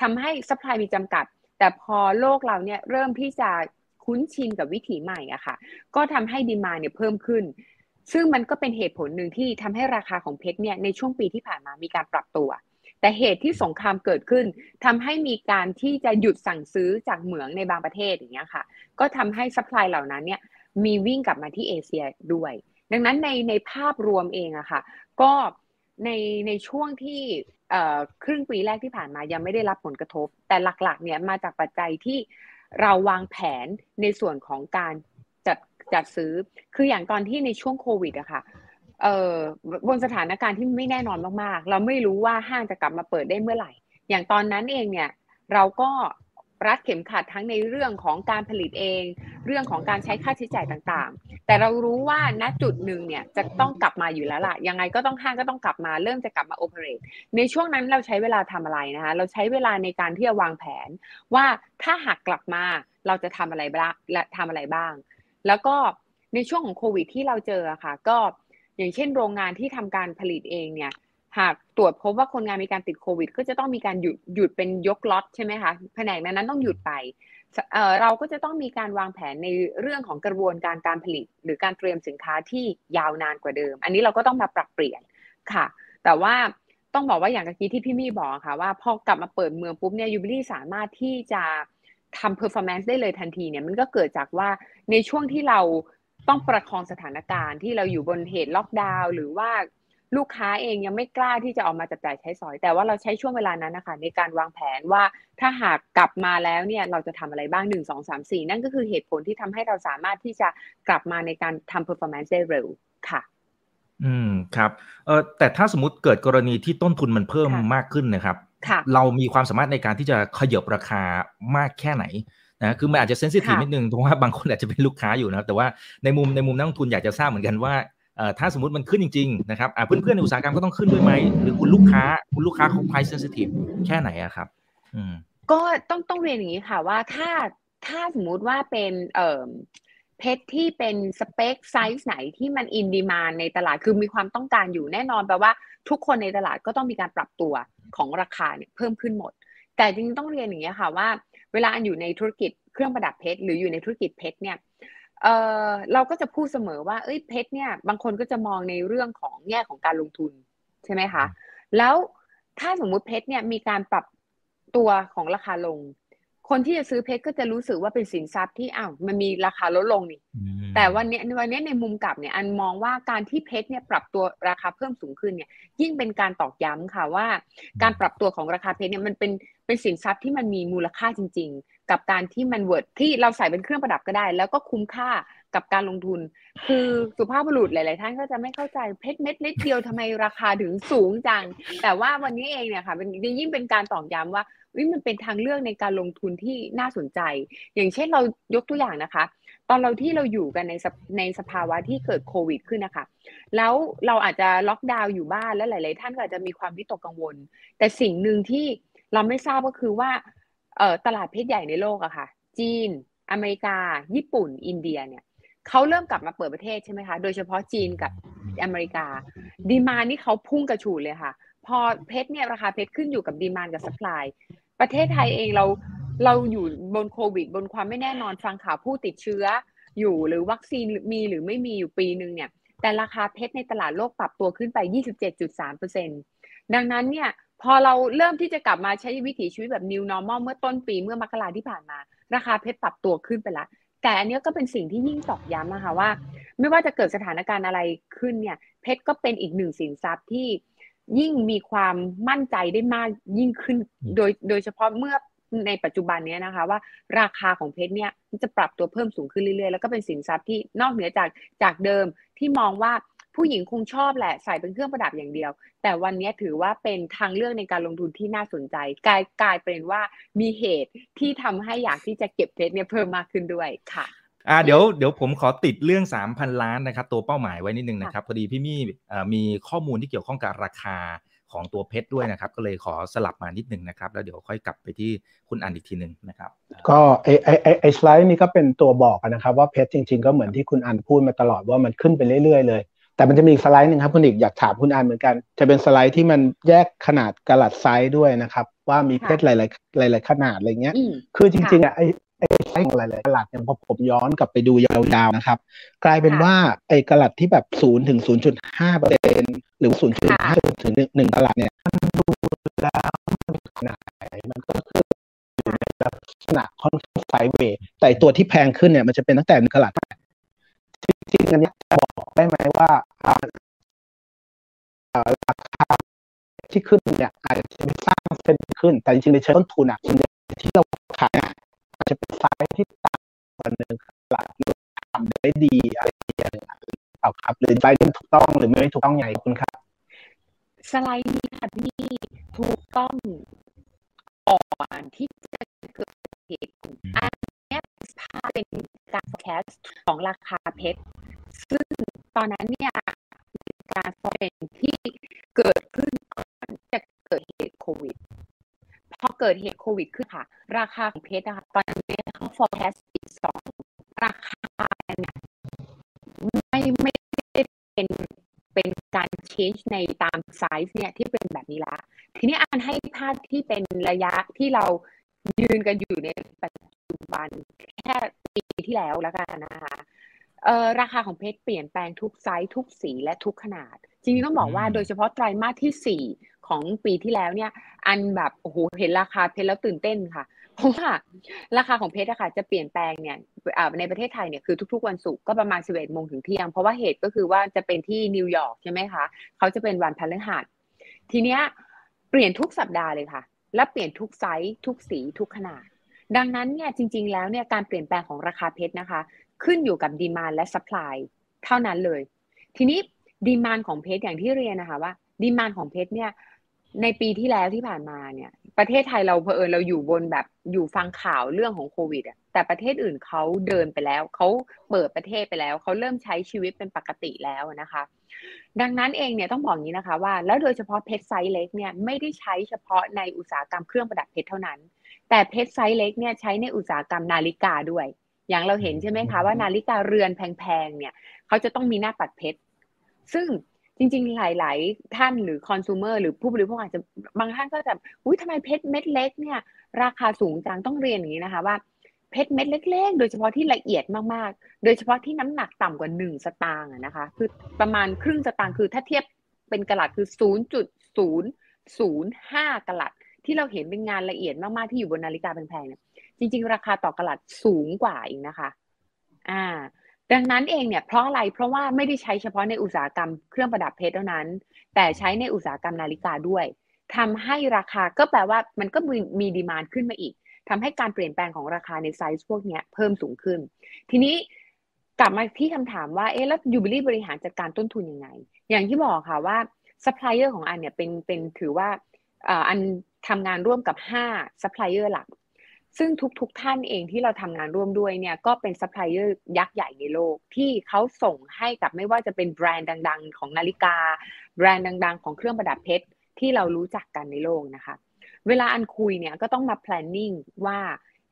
ทำให้ supply มีจำกัด แต่พอโลกเราเนี่ยเริ่มที่จะคุ้นชินกับวิถีใหม่อะค่ะ ก็ทำให้ demand เนี่ยเพิ่มขึ้น ซึ่งมันก็เป็นเหตุผลหนึ่งที่ทำให้ราคาของเพชรเนี่ยในช่วงปีที่ผ่านมามีการปรับตัว แต่เหตุที่สงครามเกิดขึ้นทำให้มีการที่จะหยุดสั่งซื้อจากเหมืองในบางประเทศอย่างเงี้ยค่ะ ก็ทำให้ supply เหล่านั้นเนี่ยมีวิ่งกลับมาที่เอเชียด้วย ดังนั้นในในภาพรวมเองอะค่ะ ก็ในในช่วงที่ ครึ่งปีแรกที่ผ่านมายังไม่ได้รับผลกระทบ แต่หลักๆ เนี่ยมาจากปัจจัยที่เราวางแผนในส่วนของการจัดจัดซื้อ คืออย่างตอนที่ในช่วงโควิดอะค่ะเอ่อบนสถานการณ์ที่ไม่แน่นอนมากๆ เราไม่รู้ว่าห้างจะกลับมาเปิดได้เมื่อไหร่ อย่างตอนนั้นเองเนี่ย เราก็ รัดเข็มขัดทั้งในเรื่องของการผลิตเอง เรื่องของการใช้ค่าใช้จ่ายต่างๆ แต่เรารู้ว่าณจุดหนึ่งเนี่ยจะต้องกลับมาอยู่แล้วล่ะ ยังไงก็ต้องห้างก็ต้องกลับมา เริ่มจะกลับมาโอเปเรตในช่วงนั้นเราใช้เวลาทำอะไรนะคะ เราใช้เวลาในการที่จะวางแผน ว่าถ้าหากกลับมาเราจะทำอะไรบ้างและทำอะไรบ้าง แล้วก็ในช่วงของโควิดที่เราเจอค่ะ ก็อย่างเช่นโรงงานที่ทำการผลิตเองเนี่ย หากตรวจพบว่าคนงานมีการติดโควิด ก็จะต้องมีการหยุดหยุดเป็นยกล็อตใช่ไหมคะแผนกนั้นต้องหยุดไปเราก็จะต้องมีการวางแผนในเรื่องของกระบวนการการผลิต หรือการเตรียมสินค้าที่ยาวนานกว่าเดิม อันนี้เราก็ต้องมาปรับเปลี่ยนค่ะ แต่ว่าต้องบอกว่าอย่างเมื่อกี้ที่พี่มี่บอกค่ะว่าพอกลับมาเปิดเมืองปุ๊บเนี่ยยูบิลลี่สามารถที่จะทำ performance ได้เลยทันทีเนี่ยมันก็เกิดจากว่าในช่วงที่เราต้องประคองสถานการณ์ที่เราอยู่บนเหตุล็อกดาวน์หรือว่า ลูกค้าเองยังไม่กล้าที่จะออกมาจับจ่ายใช้สอย แต่ว่าเราใช้ช่วงเวลานั้นนะคะในการวางแผนว่าถ้าหากกลับมาแล้วเนี่ยเราจะทำอะไรบ้างหนึ่งสองสามสี่นั่นก็คือเหตุผลที่ทำให้เราสามารถที่จะกลับมาในการทำ performance ได้เร็วค่ะ อืมครับเออแต่ถ้าสมมติเกิดกรณีที่ต้นทุนมันเพิ่มมากขึ้นนะครับเรามีความสามารถในการที่จะขยับราคามากแค่ไหนนะคือมันอาจจะเซนซิทีฟนิดนึงเพราะว่าบางคนอาจจะเป็นลูกค้าอยู่นะแต่ว่าในมุมในมุมนักลงทุนอยากจะทราบเหมือนกันว่า ถ้าสมมติมันขึ้นจริงๆนะครับเพื่อนๆในอุตสาหกรรมก็ต้องขึ้นด้วยไหมหรือคุณลูกค้าคุณลูกค้าเขา price sensitive แค่ไหนอะครับก็ต้องต้องเรียนอย่างนี้ค่ะว่าถ้าถ้าสมมุติว่าเป็นเอ่อเพชรที่เป็นสเปคไซส์ไหนที่มันอินดีมาในตลาดคือมีความต้องการอยู่แน่นอนแปลว่าทุกคนในตลาดก็ต้องมีการปรับตัวของราคาเนี่ยเพิ่มขึ้นหมด แต่จริงๆต้องเรียนอย่างนี้ค่ะว่า เวลาอันอยู่ในธุรกิจเครื่องประดับเพชรหรืออยู่ในธุรกิจเพชรเนี่ย เออเราก็จะพูดเสมอว่าเอ้ยเพชรเนี่ยบางคนก็จะมองในเรื่องของแง่ของการลงทุนใช่ไหมคะแล้วถ้าสมมุติเพชรเนี่ยมีการปรับตัวของราคาลง คนที่จะซื้อเพชรก็จะรู้สึกว่าเป็นสินทรัพย์ที่อ้าวมันมีราคาลดลงนี่ แต่วันนี้วันนี้ในมุมกลับเนี่ยอันมองว่าการที่เพชรเนี่ยปรับตัวราคาเพิ่มสูงขึ้นเนี่ย ยิ่งเป็นการตอกย้ำค่ะว่า การปรับตัวของราคาเพชรเนี่ยมันเป็นเป็นสินทรัพย์ที่มันมีมูลค่าจริง ๆ กับการที่มัน worth ที่เราใส่เป็นเครื่องประดับก็ได้ แล้วก็คุ้มค่ากับการลงทุน คือสุภาพบุรุษหลาย ๆ ท่านก็จะไม่เข้าใจเพชรเม็ดเล็กเดียวทำไมราคาถึงสูงจัง แต่ว่าวันนี้เองเนี่ยค่ะเป็นยิ่งเป็นการตอกย้ำว่าวิมันเป็นทางเลือกในการลงทุนที่น่าสนใจ อย่างเช่นเรายกตัวอย่างนะคะ ตอนเราที่เราอยู่กันในในสภาวะที่เกิดโควิดขึ้นนะคะ แล้วเราอาจจะล็อกดาวน์อยู่บ้านแล้วหลาย ๆ ท่านก็อาจจะมีความวิตกกังวล แต่สิ่งหนึ่งที่เราไม่ทราบก็คือว่า เอ่อตลาดเพชรใหญ่ในโลกอะค่ะ จีน อเมริกา ญี่ปุ่น อินเดียเนี่ยเขาเริ่มกลับมาเปิดประเทศใช่ไหมคะ โดยเฉพาะจีนกับอเมริกา ดีมานี่เขาพุ่งกระฉูดเลยค่ะ พอเพชรเนี่ยราคาเพชรขึ้นอยู่กับดีมานกับสป라이ประเทศไทยเองเราเราอยู่บนโควิด บนความไม่แน่นอนฟังข่าวผู้ติดเชื้อ อยู่หรือวัคซีนมีหรือไม่มีอยู่ปีหนึ่งเนี่ยแต่ราคาเพชรในตลาดโลกปรับตัวขึ้นไป 27.3%ดังนั้นเนี่ย พอเราเริ่มที่จะกลับมาใช้วิถีชีวิตแบบ new normal เมื่อต้นปีเมื่อมกราที่ผ่านมา ราคาเพชรปรับตัวขึ้นไปละแต่อันนี้ก็เป็นสิ่งที่ยิ่งตอกย้ำนะคะว่า ไม่ว่าจะเกิดสถานการณ์อะไรขึ้นเนี่ย เพชรก็เป็นอีกหนึ่งสินทรัพย์ที่ยิ่งมีความมั่นใจได้มากยิ่งขึ้น โดยโดยเฉพาะเมื่อในปัจจุบันนี้นะคะ ว่าราคาของเพชรเนี่ยจะปรับตัวเพิ่มสูงขึ้นเรื่อยๆ แล้วก็เป็นสินทรัพย์ที่นอกเหนือจากจากเดิมที่มองว่า ผู้หญิงคงชอบแหละ ใส่เป็นเครื่องประดับอย่างเดียว แต่วันนี้ถือว่าเป็นทางเลือกในการลงทุนที่น่าสนใจ กลายกลายเป็นว่ามีเหตุที่ทำให้อยากที่จะเก็บเพชรเนี่ยเพิ่มมากขึ้นด้วยค่ะอ่าเดี๋ยวเดี๋ยวผมขอติดเรื่อง 3,000 ล้านนะครับ ตัวเป้าหมายไว้นิดนึงนะครับ พอดีพี่มี่มีข้อมูลที่เกี่ยวข้องกับราคาของตัวเพชรด้วยนะครับ ก็เลยขอสลับมานิดนึงนะครับ แล้วเดี๋ยวค่อยกลับไปที่คุณอันอีกทีหนึ่งนะครับ ก็ไอไอไอไอสไลด์นี้ก็เป็นตัวบอกนะครับ ว่าเพชรจริง ๆ ก็เหมือนที่คุณอันพูดมาตลอดว่ามันขึ้นไปเรื่อย ๆ เลย แต่มันจะมีสไลด์หนึ่งครับคุณอีกอยากถามคุณอันเหมือนกัน จะเป็นสไลด์ที่มันแยกขนาดกะรัตไซส์ด้วยนะครับ ว่ามีเพชรหลาย ๆ หลาย ๆ ขนาดอะไรเงี้ย คือจริงๆอะไอไอ้ไซส์ของหลายๆกะรัตเนี่ยพอผมย้อนกลับไปดูยาวๆนะครับ กลายเป็นว่าไอ้กะรัตที่แบบศูนย์ถึงศูนย์จุดห้าเปอร์เซ็นหรือศูนย์จุดห้าถึงหนึ่งกะรัตเนี่ยมันดูแล้วมันขนาดไหนมันก็คืออยู่ในลักษณะค่อนข้าง sideway แต่ตัวที่แพงขึ้นเนี่ยมันจะเป็นตั้งแต่หนึ่งกะรัตจริงๆอันนี้จะบอกได้ไหมว่า ราคาที่ขึ้นเนี่ยอาจจะไม่สร้างเส้นขึ้น แต่จริงๆในเชิงต้นทุนอะที่เราขายอาจจะเป็นไซส์ที่ต่างกันหนึ่งหลักทำได้ดีอะไรอย่างเงี้ยเอาครับ หรือไซส์ถูกต้องหรือไม่ถูกต้องไงคุณครับ สไลด์นี้ค่ะพี่ถูกต้องก่อนที่จะเกิดเหตุอันนี้ภาพเป็นการ forecast ของราคาเพชร ซึ่งตอนนั้นเนี่ยการฟอร์เ c ที่เกิดขึ้นก่อนจะเกิดเหตุโควิด พอเกิดเหตุโควิดขึ้นค่ะ ราคาของเพชรนะคะตอนนี้เขา forecast อีกสองราคาเนี่ยไม่ไม่ได้เป็นเป็นการ change ในตามไซส์เนี่ยที่เป็นแบบนี้ละ ทีนี้อันให้ภาพที่เป็นระยะที่เรายืนกันอยู่ในปัจจุบันแค่ปีที่แล้วแล้วกันนะคะ เอ่อราคาของเพชรเปลี่ยนแปลงทุกไซส์ทุกสีและทุกขนาด จริงๆต้องบอกว่าโดยเฉพาะไตรมาสที่สี่ของปีที่แล้วเนี่ย อันแบบโอ้โหเห็นราคาเพชรแล้วตื่นเต้นค่ะ เพราะว่าราคาของเพชรอะค่ะจะเปลี่ยนแปลงเนี่ยในประเทศไทยเนี่ยคือทุกๆวันศุกร์ก็ประมาณ11โมงถึงเที่ยง เพราะว่าเหตุก็คือว่าจะเป็นที่นิวยอร์กใช่ไหมคะเขาจะเป็นวันพฤหัสทีเนี้ยเปลี่ยนทุกสัปดาห์เลยค่ะ และเปลี่ยนทุกไซส์ทุกสีทุกขนาดดังนั้นเนี่ยจริงๆแล้วเนี่ยการเปลี่ยนแปลงของราคาเพชรนะคะ ขึ้นอยู่กับ demand และ supply เท่านั้นเลย ทีนี้ demand ของเพชรอย่างที่เรียนนะคะว่า demand ของเพชรเนี่ยในปีที่แล้วที่ผ่านมาเนี่ย ประเทศไทยเราเพอเออเราอยู่บนแบบอยู่ฟังข่าวเรื่องของโควิดอะแต่ประเทศอื่นเขาเดินไปแล้วเขาเปิดประเทศไปแล้วเขาเริ่มใช้ชีวิตเป็นปกติแล้วนะคะ ดังนั้นเองเนี่ยต้องบอกงี้นะคะว่า แล้วโดยเฉพาะเพชรไซส์เล็กเนี่ยไม่ได้ใช้เฉพาะในอุตสาหกรรมเครื่องประดับเพชรเท่านั้น แต่เพชรไซส์เล็กเนี่ยใช้ในอุตสาหกรรมนาฬิกาด้วย อย่างเราเห็นใช่ไหมคะว่านาฬิกาเรือนแพงๆเนี่ยเขาจะต้องมีหน้าปัดเพชร ซึ่งจริงๆ หลาย ๆ ท่านหรือคอน sumer หรือผู้บริโภคอาจจะบางท่านก็จะอุ้ยทำไมเพชรเม็ดเล็กเนี่ยราคาสูงจังต้องเรียนอย่างนี้นะคะว่าเพชรเม็ดเล็ก ๆ โดยเฉพาะที่ละเอียดมากๆ โดยเฉพาะที่น้ำหนักต่ำกว่า 1 สตางค์นะคะ คือประมาณครึ่งสตางค์คือถ้าเทียบเป็นกะลัดคือ 0.005กะลัด ที่เราเห็นเป็นงานละเอียดมากๆ ที่อยู่บนนาฬิกาแพงๆเนี่ย จริง ๆ ราคาต่อกะลัดสูงกว่าอีกนะคะ อ่า ดังนั้นเองเนี่ยเพราะอะไรเพราะว่าไม่ได้ใช้เฉพาะในอุตสาหกรรมเครื่องประดับเพชรเท่านั้น แต่ใช้ในอุตสาหกรรมนาฬิกาด้วยทำให้ราคาก็แปลว่ามันก็มีมี demand ขึ้นมาอีกทำให้การเปลี่ยนแปลงของราคาในไซส์พวกนี้เพิ่มสูงขึ้น ทีนี้กลับมาที่คำถามว่าเอ๊ะแล้วยูบิลี่บริหารจัดการต้นทุนยังไง อย่างที่บอกค่ะว่าซัพพลายเออร์ของอันเนี่ยเป็นเป็นถือว่าอันทำงานร่วมกับ5ซัพพลายเออร์หลัก ซึ่งทุกๆทท่านเองที่เราทำงานร่วมด้วยเนี่ยก็เป็นซัพพลายเออร์ยักษ์ใหญ่ในโลก ที่เขาส่งให้กับไม่ว่าจะเป็นแบรนด์ดัง ๆ ของนาฬิกา แบรนด์ดัง ๆ ของเครื่องประดับเพชรที่เรารู้จักกันในโลกนะคะ เวลาอันคุยเนี่ยก็ต้องมา planning ว่า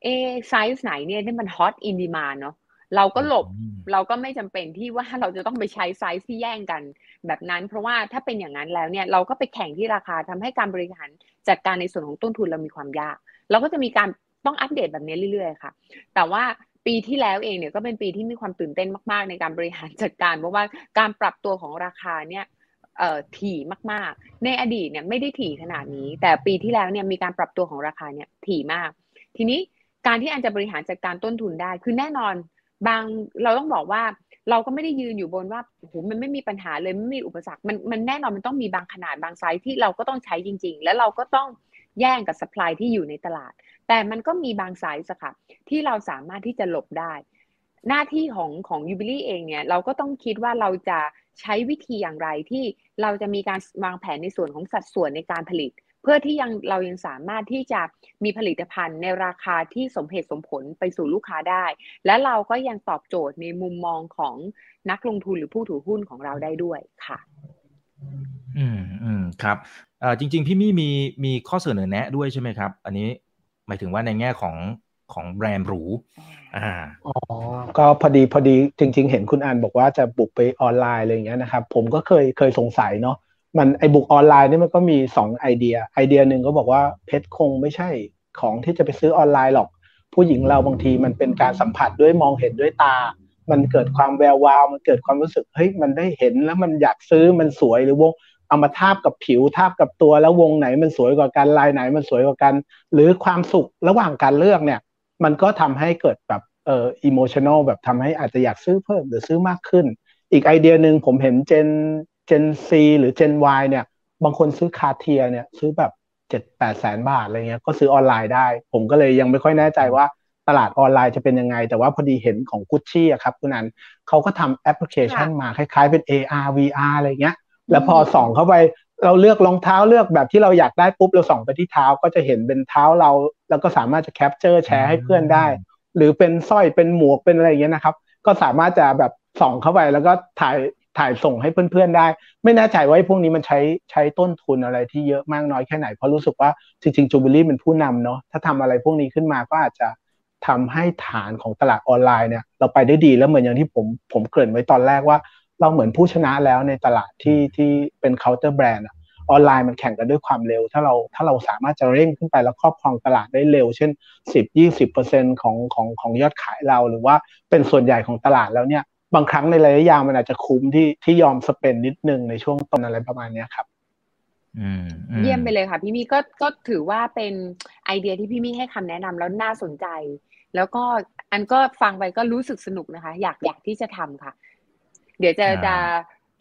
เอไซส์ไหนเนี่ยที่มัน hot in demand เนาะเราก็หลบเราก็ไม่จำเป็นที่ว่าเราจะต้องไปใช้ไซส์ที่แย่งกันแบบนั้น เพราะว่าถ้าเป็นอย่างนั้นแล้วเนี่ยเราก็ไปแข่งที่ราคาทำให้การบริหารจัดการในส่วนของต้นทุนเรามีความยาก เราก็จะมีการ ต้องอัปเดตแบบนี้เรื่อยๆค่ะ แต่ว่าปีที่แล้วเองเนี่ยก็เป็นปีที่มีความตื่นเต้นมาก ๆ ในการบริหารจัดการ เพราะว่าการปรับตัวของราคาเนี่ยถี่มากๆ ในอดีตเนี่ยไม่ได้ถี่ขนาดนี้ แต่ปีที่แล้วเนี่ยมีการปรับตัวของราคาเนี่ยถี่มาก ทีนี้การที่อันจะบริหารจัดการต้นทุนได้ คือแน่นอนบางเราต้องบอกว่าเราก็ไม่ได้ยืนอยู่บนว่าโอ้โหมันไม่มีปัญหาเลยไม่มีอุปสรรคมันมันแน่นอนมันต้องมีบางขนาดบางไซส์ที่เราก็ต้องใช้จริง ๆ แล้วเราก็ต้องแย่งกับสป라이ที่อยู่ในตลาด แต่มันก็มีบางไซส์ค่ะที่เราสามารถที่จะหลบได้ หน้าที่ของของยูบิลี่เองเนี่ยเราก็ต้องคิดว่าเราจะใช้วิธีอย่างไรที่เราจะมีการวางแผนในส่วนของสัดส่วนในการผลิต เพื่อที่ยังเรายังสามารถที่จะมีผลิตภัณฑ์ในราคาที่สมเหตุสมผลไปสู่ลูกค้าได้ และเราก็ยังตอบโจทย์ในมุมมองของนักลงทุนหรือผู้ถือหุ้นของเราได้ด้วยค่ะ อืมอืมครับอ่จริง ๆ พี่มี่มีมีข้อเสนอแนะด้วยใช่ไหมครับ อันนี้ หมายถึงว่าในแง่ของของแบรนด์หรูอ่าอ๋อ ก็พอดีพอดีจริง ๆ เห็นคุณอันบอกว่าจะบุกไปออนไลน์อะไรอย่างเงี้ยนะครับ ผมก็เคยเคยสงสัยเนาะมันไอบุกออนไลน์นี่มันก็มีสองไอเดีย ไอเดียหนึ่งก็บอกว่าเพชรคงไม่ใช่ของที่จะไปซื้อออนไลน์หรอก ผู้หญิงเราบางทีมันเป็นการสัมผัสด้วยมองเห็นด้วยตา มันเกิดความแวววาว มันเกิดความรู้สึกเฮ้ยมันได้เห็นแล้วมันอยากซื้อมันสวยหรือวง เอามาทาบกับผิวทาบกับตัวแล้ววงไหนมันสวยกว่ากันลายไหนมันสวยกว่ากัน หรือความสุขระหว่างการเลือกเนี่ย มันก็ทำให้เกิดแบบเอ่อ emotional แบบทำให้อาจจะอยากซื้อเพิ่มหรือซื้อมากขึ้น อีกไอเดียหนึ่งผมเห็นเจนเจนซีหรือเจน Y เนี่ย บางคนซื้อ Cartier เนี่ยซื้อแบบเจ็ดแปดแสนบาทอะไรเงี้ยก็ซื้อออนไลน์ได้ ผมก็เลยยังไม่ค่อยแน่ใจว่าตลาดออนไลน์จะเป็นยังไง แต่ว่าพอดีเห็นของกุชชี่อะครับคุณอันเขาก็ทำแอปพลิเคชันมาคล้ายๆเป็น AR VR อะไรเงี้ย แล้วพอส่องเข้าไปเราเลือกรองเท้าเลือกแบบที่เราอยากได้ปุ๊บเราส่องไปที่เท้าก็จะเห็นเป็นเท้าเรา แล้วก็สามารถจะ capture แชร์ให้เพื่อนได้ หรือเป็นสร้อยเป็นหมวกเป็นอะไรอย่างเงี้ยนะครับ ก็สามารถจะแบบส่องเข้าไปแล้วก็ถ่ายถ่ายส่งให้เพื่อนๆได้ ไม่แน่ใจว่าพวกนี้มันใช้ใช้ต้นทุนอะไรที่เยอะมากน้อยแค่ไหน เพราะรู้สึกว่าจริงๆยูบิลี่เป็นผู้นำเนาะถ้าทำอะไรพวกนี้ขึ้นมาก็อาจจะทำให้ฐานของตลาดออนไลน์เนี่ย เราไปได้ดีแล้วเหมือนอย่างที่ผมผมเกริ่นไว้ตอนแรกว่า เราเหมือนผู้ชนะแล้วในตลาดที่ที่เป็นเคาน์เตอร์แบรนด์ออนไลน์มันแข่งกันด้วยความเร็ว ถ้าเราถ้าเราสามารถจะเร่งขึ้นไปแล้วครอบครองตลาดได้เร็ว เช่น 10-20%ของของของยอดขายเราหรือว่าเป็นส่วนใหญ่ของตลาดแล้วเนี่ยบางครั้งในระยะยาวมันอาจจะคุ้มที่ที่ยอมสเปนนิดนึงในช่วงต้นอะไรประมาณนี้ครับเยี่ยมไปเลยค่ะ พี่มีก็ก็ถือว่าเป็นไอเดียที่พี่มีให้คำแนะนำแล้วน่าสนใจ แล้วก็อันก็ฟังไปก็รู้สึกสนุกนะคะ อยากอยากที่จะทำค่ะ เดี๋ยวจะจะ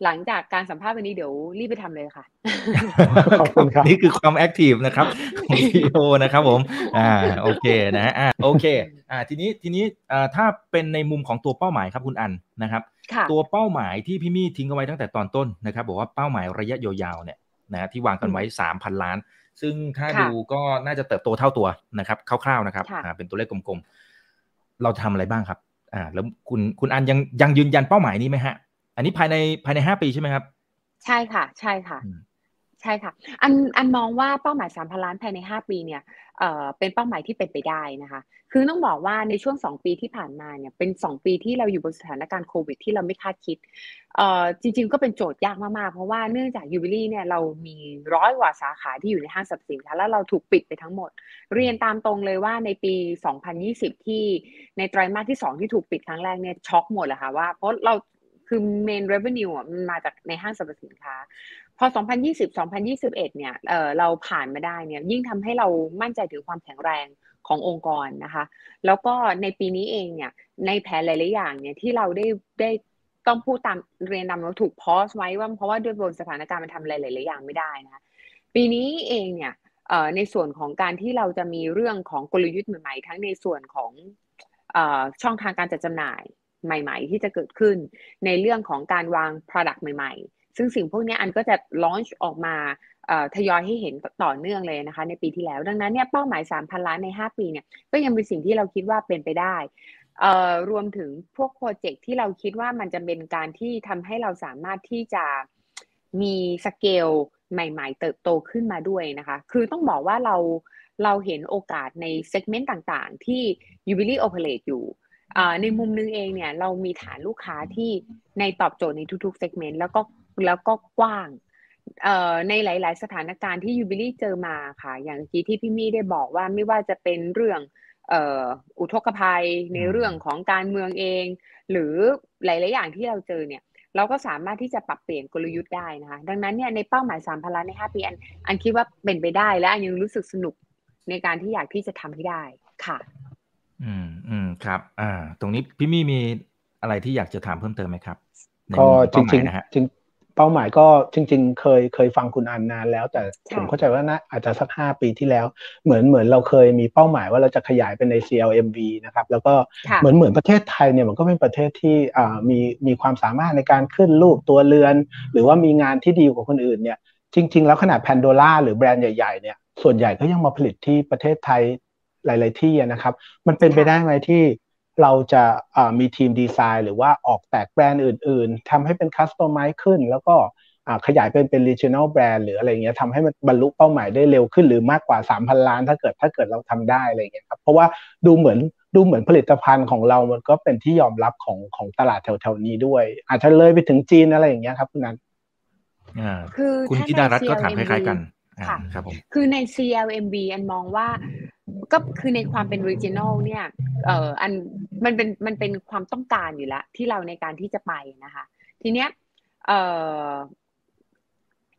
หลังจากการสัมภาษณ์วันนี้เดี๋ยวรีบไปทำเลยค่ะ ขอบคุณครับ นี่คือความแอคทีฟนะครับของพีโอนะครับผม อ่าโอเคนะอ่าโอเค อ่าทีนี้ทีนี้อ่าถ้าเป็นในมุมของตัวเป้าหมายครับคุณอันนะครับ ตัวเป้าหมายที่พี่มี่ทิ้งเอาไว้ตั้งแต่ตอนต้นนะครับบอกว่าเป้าหมายระยะยาวๆเนี่ยนะที่วางกันไว้สามพันล้าน ซึ่งถ้าดูก็น่าจะเติบโตเท่าตัวนะครับคร่าวๆนะครับอ่าเป็นตัวเลขกลมๆ เราทำอะไรบ้างครับ อ่า แล้วคุณคุณอันยังยังยืนยันเป้าหมายนี้ไหมฮะ อันนี้ภายในภายในห้าปีใช่ไหมครับ ใช่ค่ะ ใช่ค่ะ ใช่ค่ะ อันอันมองว่าเป้าหมายสามพันล้านภายในห้าปีเนี่ยเอ่อเป็นเป้าหมายที่เป็นไปได้นะคะ คือต้องบอกว่าในช่วงสองปีที่ผ่านมาเนี่ยเป็นสองปีที่เราอยู่บนสถานการณ์โควิด ที่เราไม่คาดคิดเอ่อจริง ๆ ก็เป็นโจทย์ยากมากๆ เพราะว่าเนื่องจากยูบิลี่เนี่ยเรามีร้อยกว่าสาขาที่อยู่ในห้างสรรพสินค้าแล้วเราถูกปิดไปทั้งหมด เรียนตามตรงเลยว่าในปี 2020 ที่ในไตรมาสที่ 2 ที่ถูกปิดครั้งแรกเนี่ยช็อกหมดเลยค่ะว่าเพราะเรา คือ main revenue อะมันมาจากในห้างสรรพสินค้า พอ 2020 2021 เนี่ยเออเราผ่านมาได้เนี่ยยิ่งทำให้เรามั่นใจถึงความแข็งแรงขององค์กรนะคะ แล้วก็ในปีนี้เองเนี่ยในแผนหลายๆอย่างเนี่ยที่เราได้ได้ต้องพูดตามเรียนนำเราถูกพอสไว้ว่าเพราะว่าด้วยบนสถานการณ์มันทำอะไรหลายๆอย่างไม่ได้นะคะปีนี้เองเนี่ยในส่วนของการที่เราจะมีเรื่องของกลยุทธ์ใหม่ๆ ทั้งในส่วนของช่องทางการจัดจำหน่าย ใหม่ ๆ ที่จะเกิดขึ้น ในเรื่องของการวาง Product ใหม่ ๆ ซึ่งสิ่งพวกนี้อันก็จะ launch ออกมาทยอยให้เห็นต่อเนื่องเลยนะคะ ในปีที่แล้ว ดังนั้นเนี่ยเป้าหมาย 3,000 ล้านใน 5 ปีเนี่ยก็ยังเป็นสิ่งที่เราคิดว่าเป็นไปได้รวมถึงพวกโปรเจกต์ที่เราคิดว่ามันจะเป็นการที่ทำให้เราสามารถที่จะมีสเกลใหม่ ๆ เติบโตขึ้นมาด้วยนะคะ คือต้องบอกว่าเราเราเห็นโอกาสใน segment ต่างๆ ที่ ยูบิลี่ operate อยู่ ในมุมนึงเองเนี่ยเรามีฐานลูกค้าที่ในตอบโจทย์ในทุกๆ segment แล้วก็แล้วก็กว้างในหลาย ๆ สถานการณ์ที่ยูบิลี่เจอมาค่ะ อย่างที่ที่พี่มี่ได้บอกว่าไม่ว่าจะเป็นเรื่องอุทกภัยในเรื่องของการเมืองเอง หรือหลาย ๆ อย่างที่เราเจอเนี่ย เราก็สามารถที่จะปรับเปลี่ยนกลยุทธ์ได้นะคะ ดังนั้นเนี่ยในเป้าหมายสามพันล้านในห้าปีอันอันคิดว่าเป็นไปได้และอันยังรู้สึกสนุกในการที่อยากที่จะทำให้ได้ค่ะ อืมอืมครับ อ่า ตรงนี้พี่มี่มีอะไรที่อยากจะถามเพิ่มเติมไหมครับก็จริงๆนะฮะจริงเป้าหมายก็จริง ๆ เคยเคยฟังคุณอันนานแล้ว แต่ผมเข้าใจว่านะอาจจะสักห้าปีที่แล้ว เหมือนเหมือนเราเคยมีเป้าหมายว่าเราจะขยายเป็นใน CLMV นะครับ แล้วก็เหมือนเหมือนประเทศไทยเนี่ยมันก็เป็นประเทศที่อ่ามีมีความสามารถในการขึ้นรูปตัวเรือน หรือว่ามีงานที่ดีกว่าคนอื่นเนี่ยจริง ๆ แล้วขนาดแพนโดล่าหรือแบรนด์ใหญ่ๆเนี่ยส่วนใหญ่ก็ยังมาผลิตที่ประเทศไทย หลาย ๆ ที่นะครับ มันเป็นไปได้ไหมที่เราจะมีทีมดีไซน์ หรือว่าออกแตกแบรนด์อื่น ๆทำให้เป็นคัสตอมไมซ์ขึ้น แล้วก็ขยายเป็นเป็น regional brand หรืออะไรเงี้ยทำให้มันบรรลุเป้าหมายได้เร็วขึ้นหรือมากกว่า 3,000 ล้าน ถ้าเกิดถ้าเกิดเราทำได้อะไรเงี้ยครับเพราะว่าดูเหมือนดูเหมือนผลิตภัณฑ์ของเรามันก็เป็นที่ยอมรับของของตลาดแถวๆนี้ด้วย อาจจะเลยไปถึงจีนอะไรอย่างเงี้ยครับคุณนันคือคุณธิดารัตน์ก็ถามคล้ายๆกันค่ะครับผมคือใน CLMB อันมองว่า ก็คือในความเป็น regional เนี่ยเอ่ออันมันเป็นมันเป็นความต้องการอยู่แล้วที่เราในการที่จะไปนะคะ ทีเนี้ยเอ่อ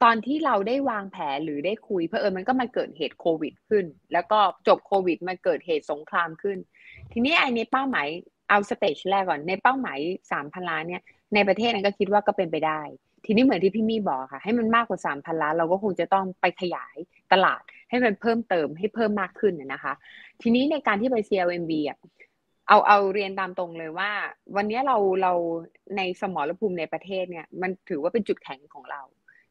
ตอนที่เราได้วางแผนหรือได้คุยเพอเออมันก็มาเกิดเหตุโควิดขึ้น แล้วก็จบโควิดมาเกิดเหตุสงครามขึ้น ทีนี้ไอ้ในเป้าหมายเอา stage แรกก่อนในเป้าหมายสามพันล้านเนี่ยในประเทศนั้นก็คิดว่าก็เป็นไปได้ ทีนี้เหมือนที่พี่มี่บอกค่ะ ให้มันมากกว่าสามพันล้านเราก็คงจะต้องไปขยาย ตลาดให้มันเพิ่มเติมให้เพิ่มมากขึ้นนะคะ ทีนี้ในการที่ไป CLMV อะเอาเอาเรียนตามตรงเลยว่า วันนี้เราเราในสมรภูมิในประเทศเนี่ยมันถือว่าเป็นจุดแข็งของเรา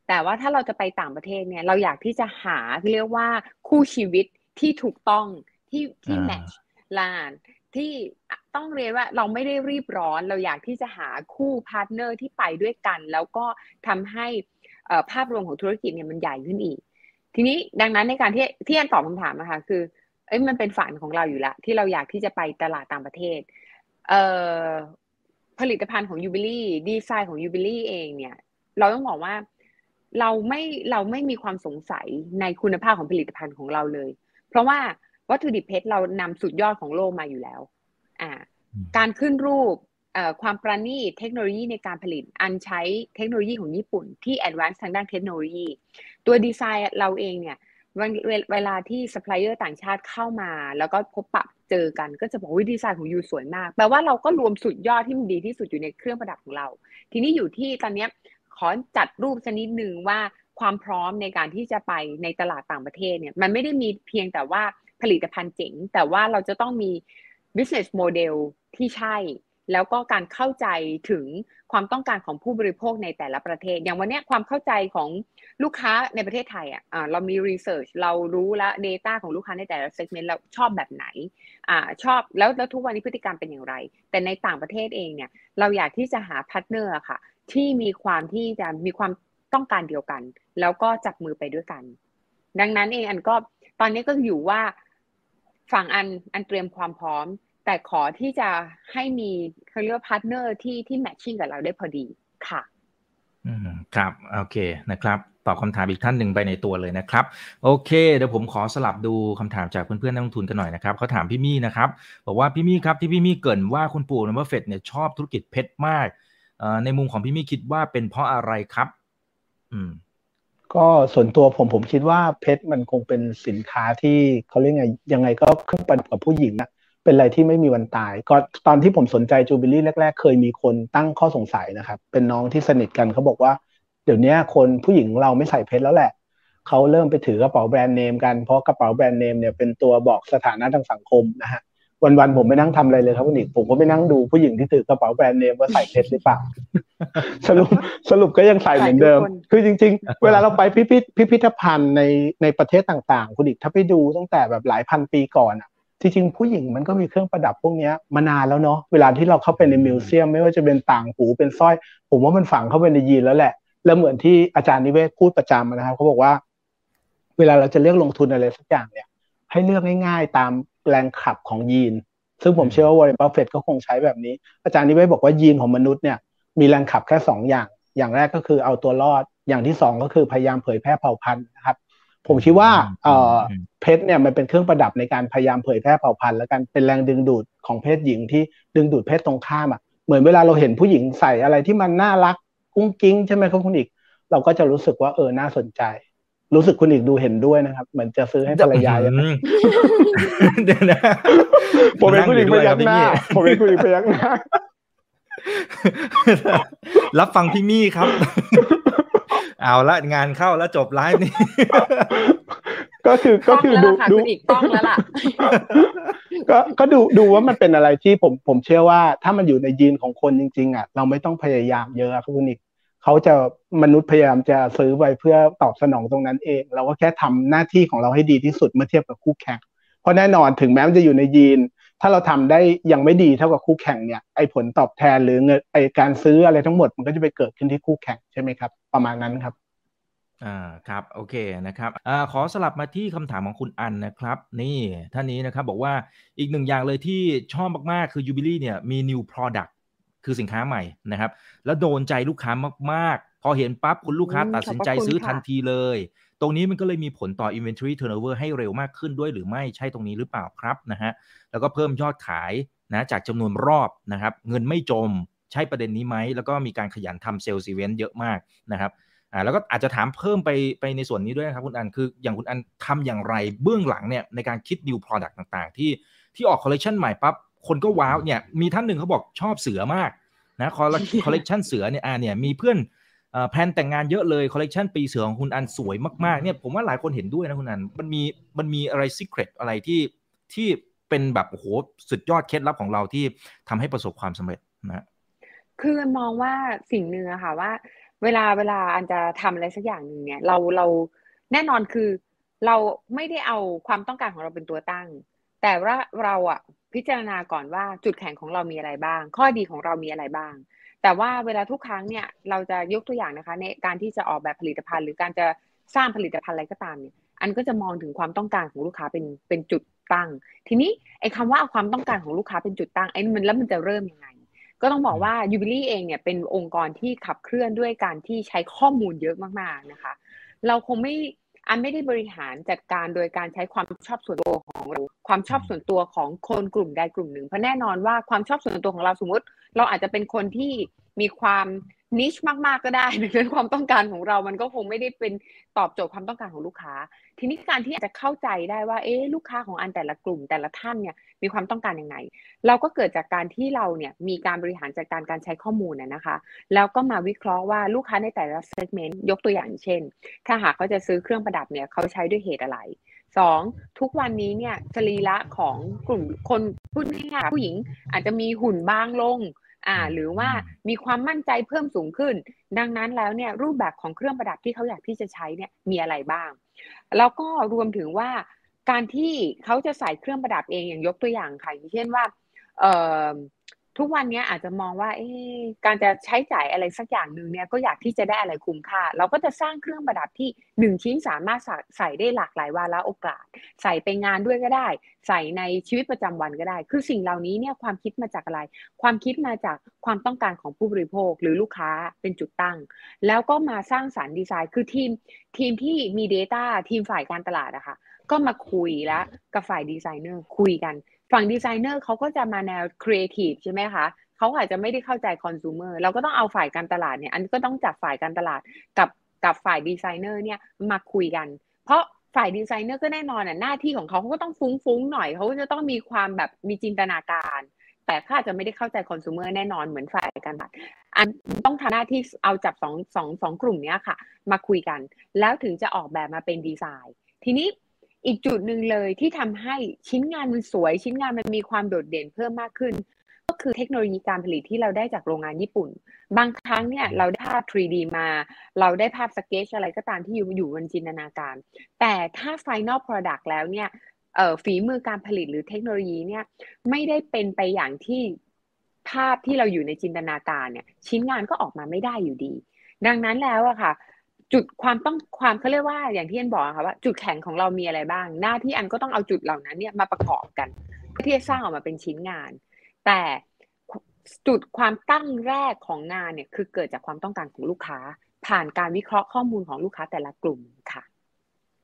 แต่ว่าถ้าเราจะไปต่างประเทศเนี่ยเราอยากที่จะหาเรียกว่าคู่ชีวิตที่ถูกต้องที่ที่ match ลานที่ต้องเรียนว่าเราไม่ได้รีบร้อนเราอยากที่จะหาคู่ partner ที่ไปด้วยกัน แล้วก็ทำให้ภาพรวมของธุรกิจเนี่ยมันใหญ่ขึ้นอีก ทีนี้ดังนั้นในการที่ที่อันตอบคำถามนะคะคือ เอ้ยมันเป็นฝันของเราอยู่แล้วที่เราอยากที่จะไปตลาดต่างประเทศ เอ่อผลิตภัณฑ์ของยูบิลี่ดีไซน์ของยูบิลี่เองเนี่ย เราต้องบอกว่าเราไม่เราไม่มีความสงสัยในคุณภาพของผลิตภัณฑ์ของเราเลย เพราะว่าวัตถุดิบเพชรเรานำสุดยอดของโลกมาอยู่แล้ว อ่า การขึ้นรูป ความประณีตเทคโนโลยีในการผลิต อันใช้เทคโนโลยีของญี่ปุ่นที่ advance ทางด้านเทคโนโลยี ตัวดีไซน์เราเองเนี่ยเวลาที่ซัพพลายเออร์ต่างชาติเข้ามา แล้วก็พบปะเจอกันก็จะบอกว่าดีไซน์ของ you สวยมากแปลว่าเราก็รวมสุดยอดที่มันดีที่สุดอยู่ในเครื่องประดับของเรา ทีนี้อยู่ที่ตอนนี้ขอจัดรูปชนิดหนึ่งว่าความพร้อมในการที่จะไปในตลาดต่างประเทศเนี่ยมันไม่ได้มีเพียงแต่ว่าผลิตภัณฑ์เจ๋ง แต่ว่าเราจะต้องมี business model ที่ใช่ แล้วก็การเข้าใจถึงความต้องการของผู้บริโภคในแต่ละประเทศ อย่างวันนี้ความเข้าใจของลูกค้าในประเทศไทยอะเรามี research เรารู้แล้ว data ของลูกค้าในแต่ละ segment เราชอบแบบไหนอ่าชอบแล้วแล้วทุกวันนี้พฤติกรรมเป็นอย่างไร แต่ในต่างประเทศเองเนี่ยเราอยากที่จะหา partner ค่ะ ที่มีความที่จะมีความต้องการเดียวกัน แล้วก็จับมือไปด้วยกัน ดังนั้นเองอันก็ตอนนี้ก็อยู่ว่าฝั่งอันอันเตรียมความพร้อม แต่ขอที่จะให้มีเขาเรียกว่า partner ที่ที่ matching กับเราได้พอดีค่ะอืมครับ โอเคนะครับ ตอบคำถามอีกท่านหนึ่งไปในตัวเลยนะครับ โอเค เดี๋ยวผมขอสลับดูคำถามจากเพื่อนๆนักลงทุนกันหน่อยนะครับเขาถามพี่มี่นะครับ บอกว่าพี่มี่ครับที่พี่มี่เกริ่นว่าคุณปู่บัฟเฟตต์เนี่ยชอบธุรกิจเพชรมากในมุมของพี่มี่คิดว่าเป็นเพราะอะไรครับ อืม ก็ส่วนตัวผมผมคิดว่าเพชรมันคงเป็นสินค้าที่เขาเรียกไงยังไงก็ขึ้นประกับผู้หญิงนะ เป็นอะไรที่ไม่มีวันตายก็ตอนที่ผมสนใจจูบิลี่แรก ๆ เคยมีคนตั้งข้อสงสัยนะครับ เป็นน้องที่สนิทกันเขาบอกว่า เดี๋ยวนี้คนผู้หญิงเราไม่ใส่เพชรแล้วแหละเขาเริ่มไปถือกระเป๋าแบรนด์เนมกันเพราะกระเป๋าแบรนด์เนมเนี่ยเป็นตัวบอกสถานะทางสังคมนะฮะวันๆผมไม่นั่งทำอะไรเลยครับคุณอีกผมก็ไม่นั่งดูผู้หญิงที่ถือกระเป๋าแบรนด์เนมว่าใส่เพชรหรือเปล่าสรุปสรุปก็ยังใส่เหมือนเดิม คือจริง ๆ เวลาเราไปพิพิธพิพิธภัณฑ์ในในประเทศต่างๆ คุณอิกถ้าไปดูตั้งแต่แบบหลายพันปีก่อนอะ จริงๆผู้หญิงมันก็มีเครื่องประดับพวกนี้มานานแล้วเนาะเวลาที่เราเข้าไปใน museum ไม่ว่าจะเป็นต่างหูเป็นสร้อย ผมว่ามันฝังเข้าไปในยีนแล้วแหละ แล้วเหมือนที่อาจารย์นิเวศน์พูดประจำนะครับเขาบอกว่า เวลาเราจะเลือกลงทุนอะไรสักอย่างเนี่ย ให้เลือกง่าย ๆ ตามแรงขับของยีน ซึ่งผมเชื่อว่าวอร์เรนบัฟเฟตต์ก็คงใช้แบบนี้ อาจารย์นิเวศบอกว่ายีนของมนุษย์เนี่ยมีแรงขับแค่สองอย่าง อย่างแรกก็คือเอาตัวรอด อย่างที่สองก็คือพยายามเผยแพร่เผ่าพันธุ์นะครับ ผมคิดว่าเอ่อเพชรเนี่ยมันเป็นเครื่องประดับในการพยายามเผยแพร่เผ่าพันธุ์และกันเป็นแรงดึงดูดของเพศหญิงที่ดึงดูดเพศตรงข้ามอะเหมือนเวลาเราเห็นผู้หญิงใส่อะไรที่มันน่ารักกุ้งกิ้งใช่ไหมครับคุณอีก เราก็จะรู้สึกว่าเออน่าสนใจ รู้สึกคุณอีกดูเห็นด้วยนะครับ เหมือนจะซื้อให้ภรรยาอย่างนั้นเดี๋ยวนะผมเป็นผู้หญิงพยักหน้าผมเป็นผู้หญิงพยักหน้ารับฟังพี่มี่ครับ เอาละงานเข้าแล้วจบไลฟ์นี่ก็คือก็คือดูดูอีกต้องแล้วล่ะก็ก็ดูดูว่ามันเป็นอะไรที่ผมผมเชื่อว่า ถ้ามันอยู่ในยีนของคนจริง ๆ อะ เราไม่ต้องพยายามเยอะครับคุณอีกเขาจะมนุษย์พยายามจะซื้อไปเพื่อตอบสนองตรงนั้นเอง เราก็แค่ทำหน้าที่ของเราให้ดีที่สุดเมื่อเทียบกับคู่แข่งเพราะแน่นอนถึงแม้มันจะอยู่ในยีน ถ้าเราทำได้ยังไม่ดีเท่ากับคู่แข่งเนี่ยไอ้ผลตอบแทนหรือเงินไอ้การซื้ออะไรทั้งหมดมันก็จะไปเกิดขึ้นที่คู่แข่งใช่ไหมครับ ประมาณนั้นครับอ่าครับโอเคนะครับอ่าขอสลับมาที่คำถามของคุณอันนะครับ นี่ท่านนี้นะครับบอกว่าอีกหนึ่งอย่างเลยที่ชอบมากๆ คือ Jubilee เนี่ยมี new product คือสินค้าใหม่นะครับ แล้วโดนใจลูกค้ามากๆ พอเห็นปั๊บคุณลูกค้าตัดสินใจซื้อทันทีเลย ตรงนี้มันก็เลยมีผลต่อ inventory turnover ให้เร็วมากขึ้นด้วยหรือไม่ใช่ตรงนี้หรือเปล่าครับนะฮะแล้วก็เพิ่มยอดขายนะจากจำนวนรอบนะครับ เงินไม่จมใช่ประเด็นนี้ไหม แล้วก็มีการขยันทำ sales event เยอะมากนะครับอ่าแล้วก็อาจจะถามเพิ่มไปไปในส่วนนี้ด้วยนะครับคุณอันคืออย่างคุณอันทำอย่างไรเบื้องหลังเนี่ยในการคิด new product ต่างๆ ที่ที่ออกคอลเลคชันใหม่ปั๊บคนก็ว้าวเนี่ยมีท่านหนึ่งเขาบอกชอบเสือมากนะคอลเลคชันเสือเนี่ยอ่าเนี่ยมีเพื่อน แหวนแต่งงานเยอะเลยคอลเลกชันปีเสือของคุณอันสวยมากๆเนี่ยผมว่าหลายคนเห็นด้วยนะคุณอันมันมีมันมีอะไร secret อะไรที่ที่เป็นแบบโอ้โหสุดยอดเคล็ดลับของเราที่ทำให้ประสบความสำเร็จนะคือมองว่าสิ่งหนึ่งอะค่ะว่า เวลาเวลาอันจะทำอะไรสักอย่างหนึ่งเนี่ยเราเราแน่นอนคือเราไม่ได้เอาความต้องการของเราเป็นตัวตั้ง แต่ว่าเราอะพิจารณาก่อนว่าจุดแข็งของเรามีอะไรบ้าง ข้อดีของเรามีอะไรบ้าง แต่ว่าเวลาทุกครั้งเนี่ยเราจะยกตัวอย่างนะคะ ในการที่จะออกแบบผลิตภัณฑ์ หรือการจะสร้างผลิตภัณฑ์อะไรก็ตามเนี่ยอันก็จะมองถึงความต้องการของลูกค้าเป็นเป็นจุดตั้ง ทีนี้ไอ้คาว่าเอาความต้องการของลูกค้าเป็นจุดตั้งไอ้มันแล้วมันจะเริ่มยังไง ก็ต้องบอกว่ายูบิลี่เองเนี่ยเป็นองค์กรที่ขับเคลื่อนด้วยการที่ใช้ข้อมูลเยอะมากๆนะคะ เราคงไม่ อันไม่ได้บริหารจัดการโดยการใช้ความชอบส่วนตัวของเราความชอบส่วนตัวของคนกลุ่มใดกลุ่มหนึ่ง เพราะแน่นอนว่าความชอบส่วนตัวของเราสมมติ เราอาจจะเป็นคนที่มีความ นิชมากๆก็ได้ในเรื่องความต้องการของเรามันก็คงไม่ได้เป็นตอบโจทย์ความต้องการของลูกค้า ทีนี้การที่จะเข้าใจได้ว่าเอ๊ลูกค้าของอันแต่ละกลุ่มแต่ละท่านเนี่ยมีความต้องการยังไง เราก็เกิดจากการที่เราเนี่ยมีการบริหารจัดการการใช้ข้อมูลนะคะ แล้วก็มาวิเคราะห์ว่าลูกค้าในแต่ละเซกเมนต์ยกตัวอย่างเช่น ถ้าหากเขาจะซื้อเครื่องประดับเนี่ยเขาใช้ด้วยเหตุอะไรสองทุกวันนี้เนี่ยสรีระของกลุ่มคนพูดง่ายๆผู้หญิงอาจจะมีหุ่นบางลง อ่าหรือว่ามีความมั่นใจเพิ่มสูงขึ้น ดังนั้นแล้วเนี่ยรูปแบบของเครื่องประดับที่เขาอยากที่จะใช้เนี่ยมีอะไรบ้าง แล้วก็รวมถึงว่าการที่เขาจะใส่เครื่องประดับเองอย่างยกตัวอย่างค่ะอย่างเช่นว่าเอ่อ ทุกวันนี้อาจจะมองว่าการจะใช้จ่ายอะไรสักอย่างหนึ่งเนี่ยก็อยากที่จะได้อะไรคุ้มค่า เราก็จะสร้างเครื่องประดับที่หนึ่งชิ้นสามารถใส่ได้หลากหลายวาระโอกาส ใส่ไปงานด้วยก็ได้ ใส่ในชีวิตประจำวันก็ได้ คือสิ่งเหล่านี้เนี่ยความคิดมาจากอะไร ความคิดมาจากความต้องการของผู้บริโภคหรือลูกค้าเป็นจุดตั้ง แล้วก็มาสร้างสรรค์ดีไซน์ คือทีมทีมที่มี Data ทีมฝ่ายการตลาดอะค่ะก็มาคุยแล้วกับฝ่ายดีไซเนอร์คุยกัน ฝั่งดีไซเนอร์เขาก็จะมาแนวครีเอทีฟใช่ไหมคะเขาอาจจะไม่ได้เข้าใจคอน sumer เราก็ต้องเอาฝ่ายการตลาดเนี่ย อันก็ต้องจับฝ่ายการตลาดกับกับฝ่ายดีไซเนอร์เนี่ยมาคุยกัน เพราะฝ่ายดีไซเนอร์ก็แน่นอนอะหน้าที่ของเขาเขาก็ต้องฟุ้งๆหน่อยเขาจะต้องมีความแบบมีจินตนาการ แต่ข้าจะไม่ได้เข้าใจคอน sumer แน่นอนเหมือนฝ่ายการตลาดอันต้องทำหน้าที่เอาจับสองสองสองกลุ่มนี้ค่ะ มาคุยกัน แล้วถึงจะออกแบบมาเป็นดีไซน์ ทีนี้ อีกจุดหนึ่งเลยที่ทำให้ชิ้นงานมันสวย ชิ้นงานมันมีความโดดเด่นเพิ่มมากขึ้น ก็คือเทคโนโลยีการผลิตที่เราได้จากโรงงานญี่ปุ่น บางครั้งเนี่ยเราได้ภาพ 3D มา เราได้ภาพสเกจอะไรก็ตามที่อยู่อยู่บนจินตนาการ แต่ถ้า Final Product แล้วเนี่ยฝีมือการผลิตหรือเทคโนโลยีเนี่ยไม่ได้เป็นไปอย่างที่ภาพที่เราอยู่ในจินตนาการเนี่ยชิ้นงานก็ออกมาไม่ได้อยู่ดี ดังนั้นแล้วอะค่ะ จุดความต้องความเขาเรียกว่าอย่างที่อันบอกค่ะว่าจุดแข็งของเรามีอะไรบ้าง หน้าที่อันก็ต้องเอาจุดเหล่านั้นเนี่ยมาประกอบกันเพื่อที่จะสร้างออกมาเป็นชิ้นงาน แต่จุดความตั้งแรกของงานเนี่ยคือเกิดจากความต้องการของลูกค้า ผ่านการวิเคราะห์ข้อมูลของลูกค้าแต่ละกลุ่มค่ะ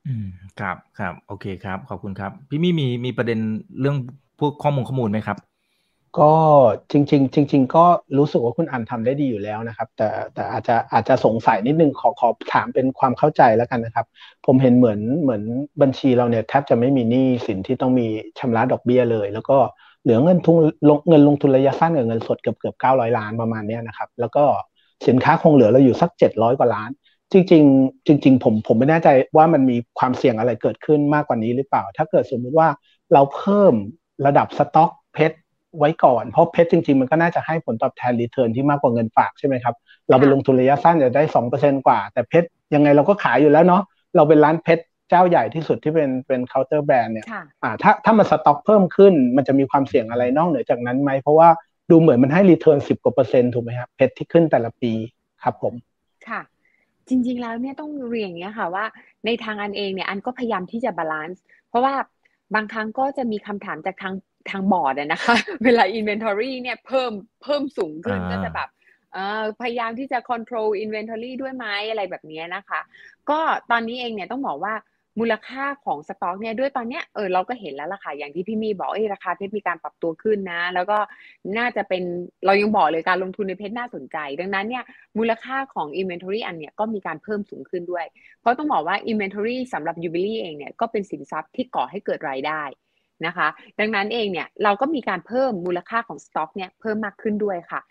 อืมครับครับโอเคครับ ขอบคุณครับ พี่มี่มีมีประเด็นเรื่องพวกข้อมูลข้อมูลไหมครับ ก็จริง ๆ จริง ๆ ก็รู้สึกว่าคุณอันทำได้ดีอยู่แล้วนะครับ แต่แต่อาจจะอาจจะสงสัยนิดนึงขอขอถามเป็นความเข้าใจแล้วกันนะครับ ผมเห็นเหมือนเหมือนบัญชีเราเนี่ยแทบจะไม่มีหนี้สินที่ต้องมีชำระดอกเบี้ยเลย แล้วก็เหลือเงินทุนลงเงินลงทุนระยะสั้นกับเงินสดเกือบเกือบเก้าร้อยล้านประมาณนี้นะครับ แล้วก็สินค้าคงเหลือเราอยู่สักเจ็ดร้อยกว่าล้าน จริง ๆ จริง ๆ ผมผมไม่แน่ใจว่ามันมีความเสี่ยงอะไรเกิดขึ้นมากกว่านี้หรือเปล่า ถ้าเกิดสมมุติว่าเราเพิ่มระดับสต็อกเพชร ไว้ก่อน เพราะเพชรจริง ๆ มันก็น่าจะให้ผลตอบแทนรีเทิร์นที่มากกว่าเงินฝากใช่ไหมครับ เราไปลงทุนระยะสั้นจะได้สองเปอร์เซ็นกว่า แต่เพชรยังไงเราก็ขายอยู่แล้วเนาะ เราเป็นร้านเพชรเจ้าใหญ่ที่สุดที่เป็นเป็นเคาน์เตอร์แบรนด์เนี่ยอ่าถ้าถ้ามันสต็อกเพิ่มขึ้น มันจะมีความเสี่ยงอะไรนอกเหนือจากนั้นไหม เพราะว่าดูเหมือนมันให้ return สิบกว่าเปอร์เซ็นต์ถูกไหมครับ เพชรที่ขึ้นแต่ละปีครับผม ค่ะ จริง ๆ แล้วเนี่ยต้องเรียนอย่างนี้ค่ะว่า ในทางอันเองเนี่ยอันก็พยายามที่จะ balance เพราะว่าบางครั้งก็จะมีคำถามจากทาง ทางบอร์ดนะคะ เวลา inventory เนี่ยเพิ่มเพิ่มสูงขึ้นก็จะแบบพยายามที่จะ control inventory ด้วยไหมอะไรแบบนี้นะคะ ก็ตอนนี้เองเนี่ยต้องบอกว่ามูลค่าของสต็อกเนี่ยด้วยตอนเนี้ยเออเราก็เห็นแล้วล่ะค่ะอย่างที่พี่มีบอกเอ้ราคาเพชรมีการปรับตัวขึ้นนะ แล้วก็น่าจะเป็นเรายังบอกเลยการลงทุนในเพชรน่าสนใจ ดังนั้นเนี่ยมูลค่าของ inventory อันเนี้ยก็มีการเพิ่มสูงขึ้นด้วย เพราะต้องบอกว่า inventory สำหรับ Jubilee เองเนี่ยก็เป็นสินทรัพย์ที่ก่อให้เกิดรายได้ นะคะ ดังนั้นเองเนี่ยเราก็มีการเพิ่มมูลค่าของสต็อกเนี่ยเพิ่มมากขึ้นด้วยค่ะ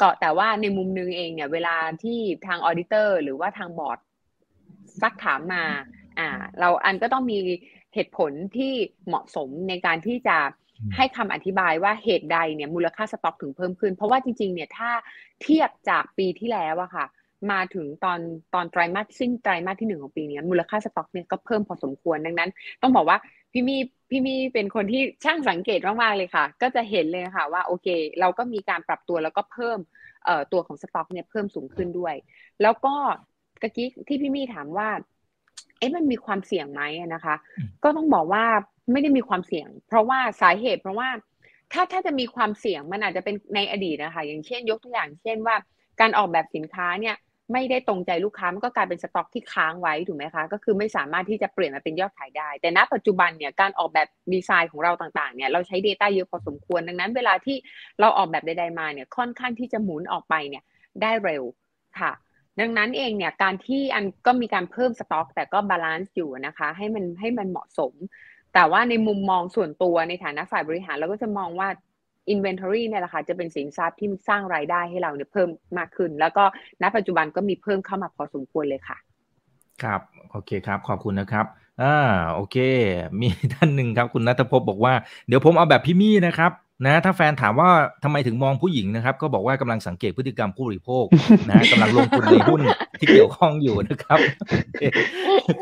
ก็แต่ว่าในมุมนึงเองเนี่ยเวลาที่ทาง auditor หรือว่าทางบอร์ดซักถามมาอ่าเราอันก็ต้องมีเหตุผลที่เหมาะสมในการที่จะให้คำอธิบายว่าเหตุใดเนี่ยมูลค่าสต็อกถึงเพิ่มขึ้น เพราะว่าจริงๆเนี่ยถ้าเทียบจากปีที่แล้วอะค่ะ มาถึงตอนตอนไตรมาสสิ้นไตรมาสที่หนึ่งของปีนี้มูลค่าสต็อกเนี่ยก็เพิ่มพอสมควรดังนั้น ต้องบอกว่าพี่มี่พี่มี่เป็นคนที่ช่างสังเกตมากๆเลยค่ะ ก็จะเห็นเลยค่ะว่าโอเค เราก็มีการปรับตัวแล้วก็เพิ่มเอ่อตัวของสต็อกเนี่ยเพิ่มสูงขึ้นด้วย แล้วก็กะกี้ที่พี่มีถามว่า เอ๊ะมันมีความเสี่ยงไหมนะคะ ก็ต้องบอกว่าไม่ได้มีความเสี่ยง เพราะว่าสาเหตุเพราะว่าถ้าถ้าจะมีความเสี่ยงมันอาจจะเป็นในอดีตนะคะ อย่างเช่นยกตัวอย่างเช่นว่า การออกแบบสินค้าเนี่ย ไม่ได้ตรงใจลูกค้ามันก็กลายเป็นสต็อกที่ค้างไว้ถูกไหมคะ ก็คือไม่สามารถที่จะเปลี่ยนมาเป็นยอดขายได้ แต่ณ ปัจจุบันเนี่ยการออกแบบดีไซน์ของเราต่างๆเนี่ยเราใช้ Data เยอะพอสมควรดังนั้น เวลาที่เราออกแบบใดๆมาเนี่ยค่อนข้างที่จะหมุนออกไปเนี่ยได้เร็วค่ะ ดังนั้นเองเนี่ยการที่อันก็มีการเพิ่มสต็อก แต่ก็ balance อยู่นะคะ ให้มันให้มันเหมาะสม แต่ว่าในมุมมองส่วนตัวในฐานะฝ่ายบริหารเราก็จะมองว่า inventory เนี่ยแหละค่ะจะเป็นสินทรัพย์ที่สร้างรายได้ให้เราเนี่ยเพิ่มมากขึ้น แล้วก็ณปัจจุบันก็มีเพิ่มเข้ามาพอสมควรเลยค่ะ ครับโอเคครับ ขอบคุณนะครับอ่าโอเค มีท่านหนึ่งครับ คุณนัทพบบอกว่าเดี๋ยวผมเอาแบบพี่มี่นะครับนะถ้าแฟนถามว่าทำไมถึงมองผู้หญิงนะครับ ก็บอกว่ากำลังสังเกตพฤติกรรมผู้บริโภคนะกำลังลงทุนในหุ้นที่เกี่ยวข้องอยู่นะครับ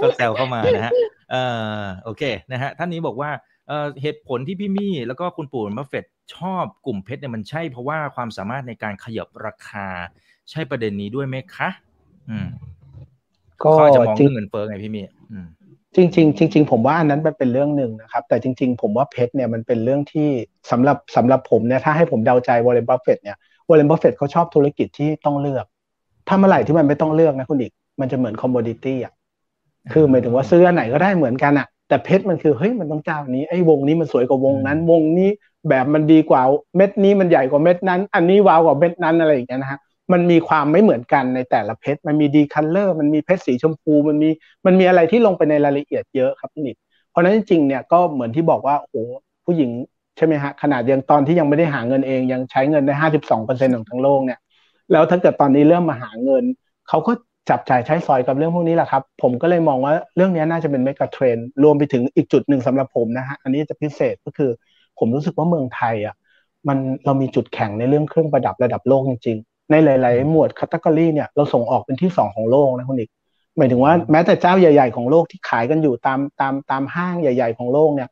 ก็แซวเข้ามานะฮะเอ่อโอเคนะฮะท่านนี้บอกว่า เอ่อเหตุผลที่พี่มี่แล้วก็คุณปู่มัฟเฟตชอบกลุ่มเพชรเนี่ยมันใช่เพราะว่าความสามารถในการขยับราคา ใช่ประเด็นนี้ด้วยไหมคะ อืมก็จะมองเรื่องเงินเฟ้อไงพี่มี่อืมจริงๆจริงๆผมว่าอันนั้นมันเป็นเรื่องหนึ่งนะครับ แต่จริง ๆ ผมว่าเพชรเนี่ยมันเป็นเรื่องที่สำหรับสำหรับผมเนี่ยถ้าให้ผมเดาใจวอร์เรนบัฟเฟตต์เนี่ยวอร์เรนบัฟเฟตต์เขาชอบธุรกิจที่ต้องเลือก ถ้าเมื่อไหร่ที่มันไม่ต้องเลือกนะคุณอิกมันจะเหมือน commodity อะคือหมายถึงว่าซื้ออันไหนก็ได้เหมือนกันอะ แต่เพชรมันคือเฮ้ยมันต้องเจ้านี้ไอ้วงนี้มันสวยกว่าวงนั้น วงนี้แบบมันดีกว่าเม็ดนี้มันใหญ่กว่าเม็ดนั้น อันนี้วาวกว่าเม็ดนั้นอะไรอย่างเงี้ยนะฮะมันมีความไม่เหมือนกันในแต่ละเพชรมันมี D color มันมีเพชรสีชมพูมันมีมันมีอะไรที่ลงไปในรายละเอียดเยอะครับนิดเพราะนั้นจริงๆเนี่ยก็เหมือนที่บอกว่าโอ้ผู้หญิงใช่ไหมฮะขนาดยังตอนที่ยังไม่ได้หาเงินเองยังใช้เงินได้ห้าสิบสองเปอร์เซ็นต์ของทั้งโลกเนี่ยแล้วถ้าเกิดตอนนี้เริ่มมาหาเงินเขาก็ จับจ่ายใช้สอยกับเรื่องพวกนี้แหละครับ ผมก็เลยมองว่าเรื่องนี้น่าจะเป็น megatrend รวมไปถึงอีกจุดหนึ่งสำหรับผมนะฮะอันนี้จะพิเศษก็คือ ผมรู้สึกว่าเมืองไทยอะมันเรามีจุดแข็งในเรื่องเครื่องประดับระดับโลกจริงๆ ในหลาย ๆ หมวดคัตเกอรี่เนี่ยเราส่งออกเป็นที่สองของโลกนะคุณอีกหมายถึงว่าแม้แต่เจ้าใหญ่ ๆ ของโลกที่ขายกันอยู่ตามตามตามห้างใหญ่ ๆ ของโลกเนี่ย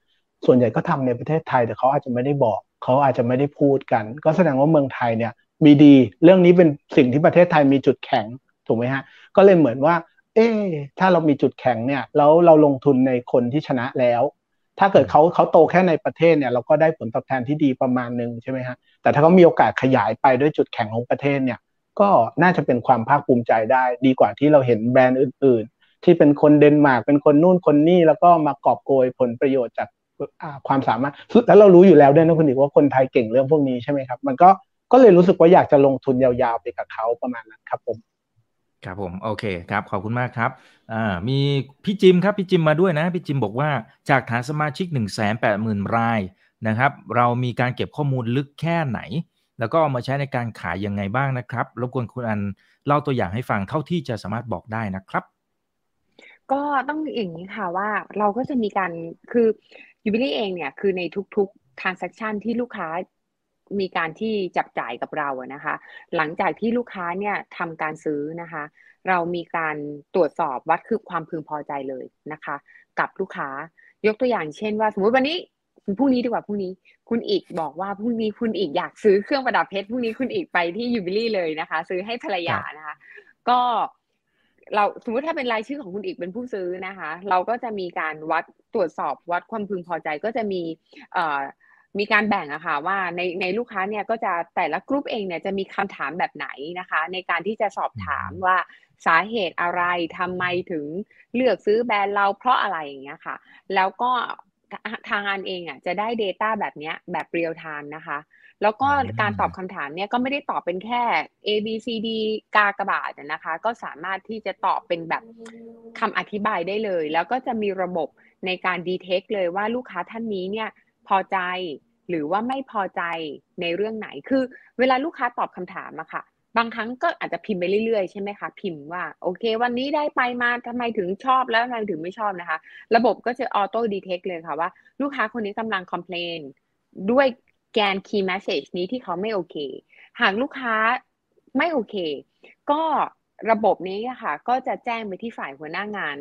ส่วนใหญ่ก็ทำในประเทศไทยแต่เขาอาจจะไม่ได้บอกเขาอาจจะไม่ได้พูดกัน ก็แสดงว่าเมืองไทยเนี่ยมีดี เรื่องนี้เป็นสิ่งที่ประเทศไทยมีจุดแข็งถูกไหมฮะ ก็เลยเหมือนว่า เอ๊ถ้าเรามีจุดแข็งเนี่ยแล้วเราลงทุนในคนที่ชนะแล้ว ถ้าเกิดเขาเขาโตแค่ในประเทศเนี่ยเราก็ได้ผลตอบแทนที่ดีประมาณหนึ่งใช่ไหมฮะแต่ถ้าเขามีโอกาสขยายไปด้วยจุดแข็งของประเทศเนี่ยก็น่าจะเป็นความภาคภูมิใจได้ ดีกว่าที่เราเห็นแบรนด์อื่น ๆ ที่เป็นคนเดนมาร์กเป็นคนนู่นคนนี่แล้วก็มากอบโกยผลประโยชน์จากความสามารถแล้วเรารู้อยู่แล้วด้วยนะคุณอีกว่าคนไทยเก่งเรื่องพวกนี้ใช่ไหมครับ มันก็ก็เลยรู้สึกว่าอยากจะลงทุนยาวๆไปกับเขาประมาณนั้นครับผม ครับผมโอเคครับขอบคุณมากครับมีพี่จิมครับพี่จิมมาด้วยนะพี่จิมบอกว่าจากฐานสมาชิก 1 8 0 0 0 0 รายนะครับ เรามีการเก็บข้อมูลลึกแค่ไหน แล้วก็เอามาใช้ในการขายยังไงบ้างนะครับรบกวนคุณอันเล่าตัวอย่างให้ฟังเท่าที่จะสามารถบอกได้นะครับ ก็ต้องอย่างนี้ค่ะว่าเราก็จะมีการคือยูบิลี่เองเนี่ยคือในทุกๆ transaction ที่ลูกค้า มีการที่จับจ่ายกับเราอะนะคะ หลังจากที่ลูกค้าเนี่ยทำการซื้อนะคะ เรามีการตรวจสอบวัดคือความพึงพอใจเลยนะคะ กับลูกค้ายกตัวอย่างเช่นว่า สมมติวันนี้พรุ่งนี้ดีกว่าพรุ่งนี้ คุณอีกบอกว่าพรุ่งนี้คุณอีกอยากซื้อเครื่องประดับเพชรพรุ่งนี้คุณอีกไปที่ยูบิลี่เลยนะคะ ซื้อให้ภรรยานะคะ ก็เราสมมติถ้าเป็นรายชื่อของคุณอีกเป็นผู้ซื้อนะคะ เราก็จะมีการวัดตรวจสอบวัดความพึงพอใจก็จะมีเอ่อ มีการแบ่งอะค่ะว่าในในลูกค้าเนี่ยก็จะแต่ละกลุ่มเองเนี่ยจะมีคำถามแบบไหนนะคะ ในการที่จะสอบถามว่าสาเหตุอะไรทำไมถึงเลือกซื้อแบรนด์เราเพราะอะไรอย่างเงี้ยค่ะ แล้วก็ทางงานเองอะจะได้ Data แบบเนี้ยแบบเรียลไทม์นะคะ แล้วก็การตอบคำถามเนี่ยก็ไม่ได้ตอบเป็นแค่ A B C D กากระบาดนะคะ ก็สามารถที่จะตอบเป็นแบบคำอธิบายได้เลย แล้วก็จะมีระบบในการดีเทคเลยว่าลูกค้าท่านนี้เนี่ยพอใจ หรือว่าไม่พอใจในเรื่องไหน คือ เวลาลูกค้าตอบคำถามอะค่ะ บางครั้งก็อาจจะพิมพ์ไปเรื่อยๆใช่ไหมคะ พิมพ์ว่า โอเค วันนี้ได้ไปมาทำไมถึงชอบแล้วทำไมถึงไม่ชอบนะคะ ระบบก็จะออโต้ดีเทคเลยค่ะว่า ลูกค้าคนนี้กำลังคอมเพลนด้วยแกน key message นี้ที่เขาไม่โอเค หากลูกค้าไม่โอเค ก็ระบบนี้ค่ะ ก็จะแจ้งไปที่ฝ่ายหัวหน้างาน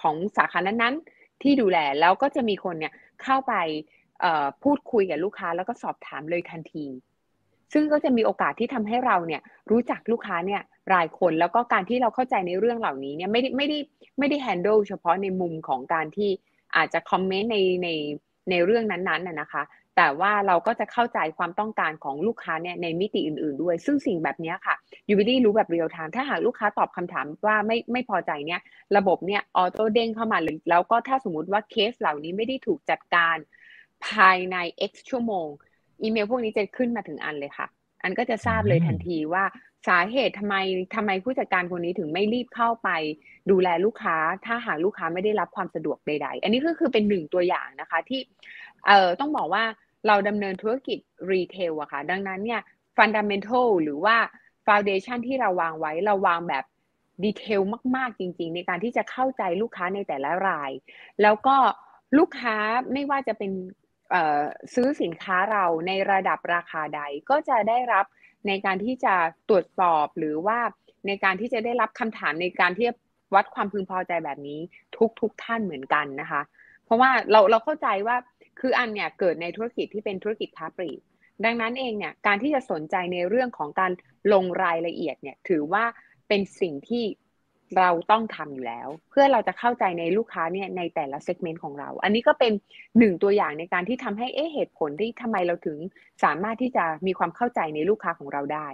ของสาขานั้นๆที่ดูแลแล้วก็จะมีคนเนี่ยเข้าไป พูดคุยกับลูกค้าแล้วก็สอบถามเลยทันที ซึ่งก็จะมีโอกาสที่ทำให้เราเนี่ยรู้จักลูกค้าเนี่ยรายคนแล้วก็การที่เราเข้าใจในเรื่องเหล่านี้เนี่ยไม่ได้ไม่ได้ไม่ได้ handle เฉพาะในมุมของการที่อาจจะคอมเมนต์ในในในเรื่องนั้นๆน่ะนะคะ แต่ว่าเราก็จะเข้าใจความต้องการของลูกค้าเนี่ยในมิติอื่น ๆ ด้วย ซึ่งสิ่งแบบนี้ค่ะยูบิลลี่รู้แบบ real time ถ้าหากลูกค้าตอบคำถามว่าไม่ไม่พอใจเนี่ย ระบบเนี่ย auto เด้งเข้ามาเลยแล้วก็ถ้าสมมติว่าเคสเหล่านี้ไม่ได้ถูกจัดการ ภายใน x ชั่วโมง อีเมลพวกนี้จะขึ้นมาถึงอันเลยค่ะ อันก็จะทราบเลยทันทีว่าสาเหตุทำไมทำไมผู้จัดการคนนี้ถึงไม่รีบเข้าไป ดูแลลูกค้า ถ้าหากลูกค้าไม่ได้รับความสะดวกใด ๆ อันนี้ก็คือเป็นหนึ่งตัวอย่างนะคะที่เอ่อต้องบอกว่าเราดำเนินธุรกิจ retail อะค่ะ ดังนั้นเนี่ย fundamental หรือว่าฟาวเดชันที่เราวางไว้เราวางแบบดีเทลมาก ๆ จริง ๆ ในการที่จะเข้าใจลูกค้าในแต่ละราย แล้วก็ลูกค้าไม่ว่าจะเป็น ซื้อสินค้าเราในระดับราคาใดก็จะได้รับในการที่จะตรวจสอบหรือว่าในการที่จะได้รับคำถามในการที่วัดความพึงพอใจแบบนี้ทุกทุกท่านเหมือนกันนะคะ เพราะว่าเราเราเข้าใจว่าคืออันเนี่ยเกิดในธุรกิจที่เป็นธุรกิจค้าปลีกดังนั้นเองเนี่ยการที่จะสนใจในเรื่องของการลงรายละเอียดเนี่ยถือว่าเป็นสิ่งที่ เราต้องทำอยู่แล้ว เพื่อเราจะเข้าใจในลูกค้าเนี่ยในแต่ละเซกเมนต์ของเรา อันนี้ก็เป็นหนึ่งตัวอย่างในการที่ทำให้เอ๊ะเหตุผลที่ทำไมเราถึงสามารถที่จะมีความเข้าใจในลูกค้าของเราได้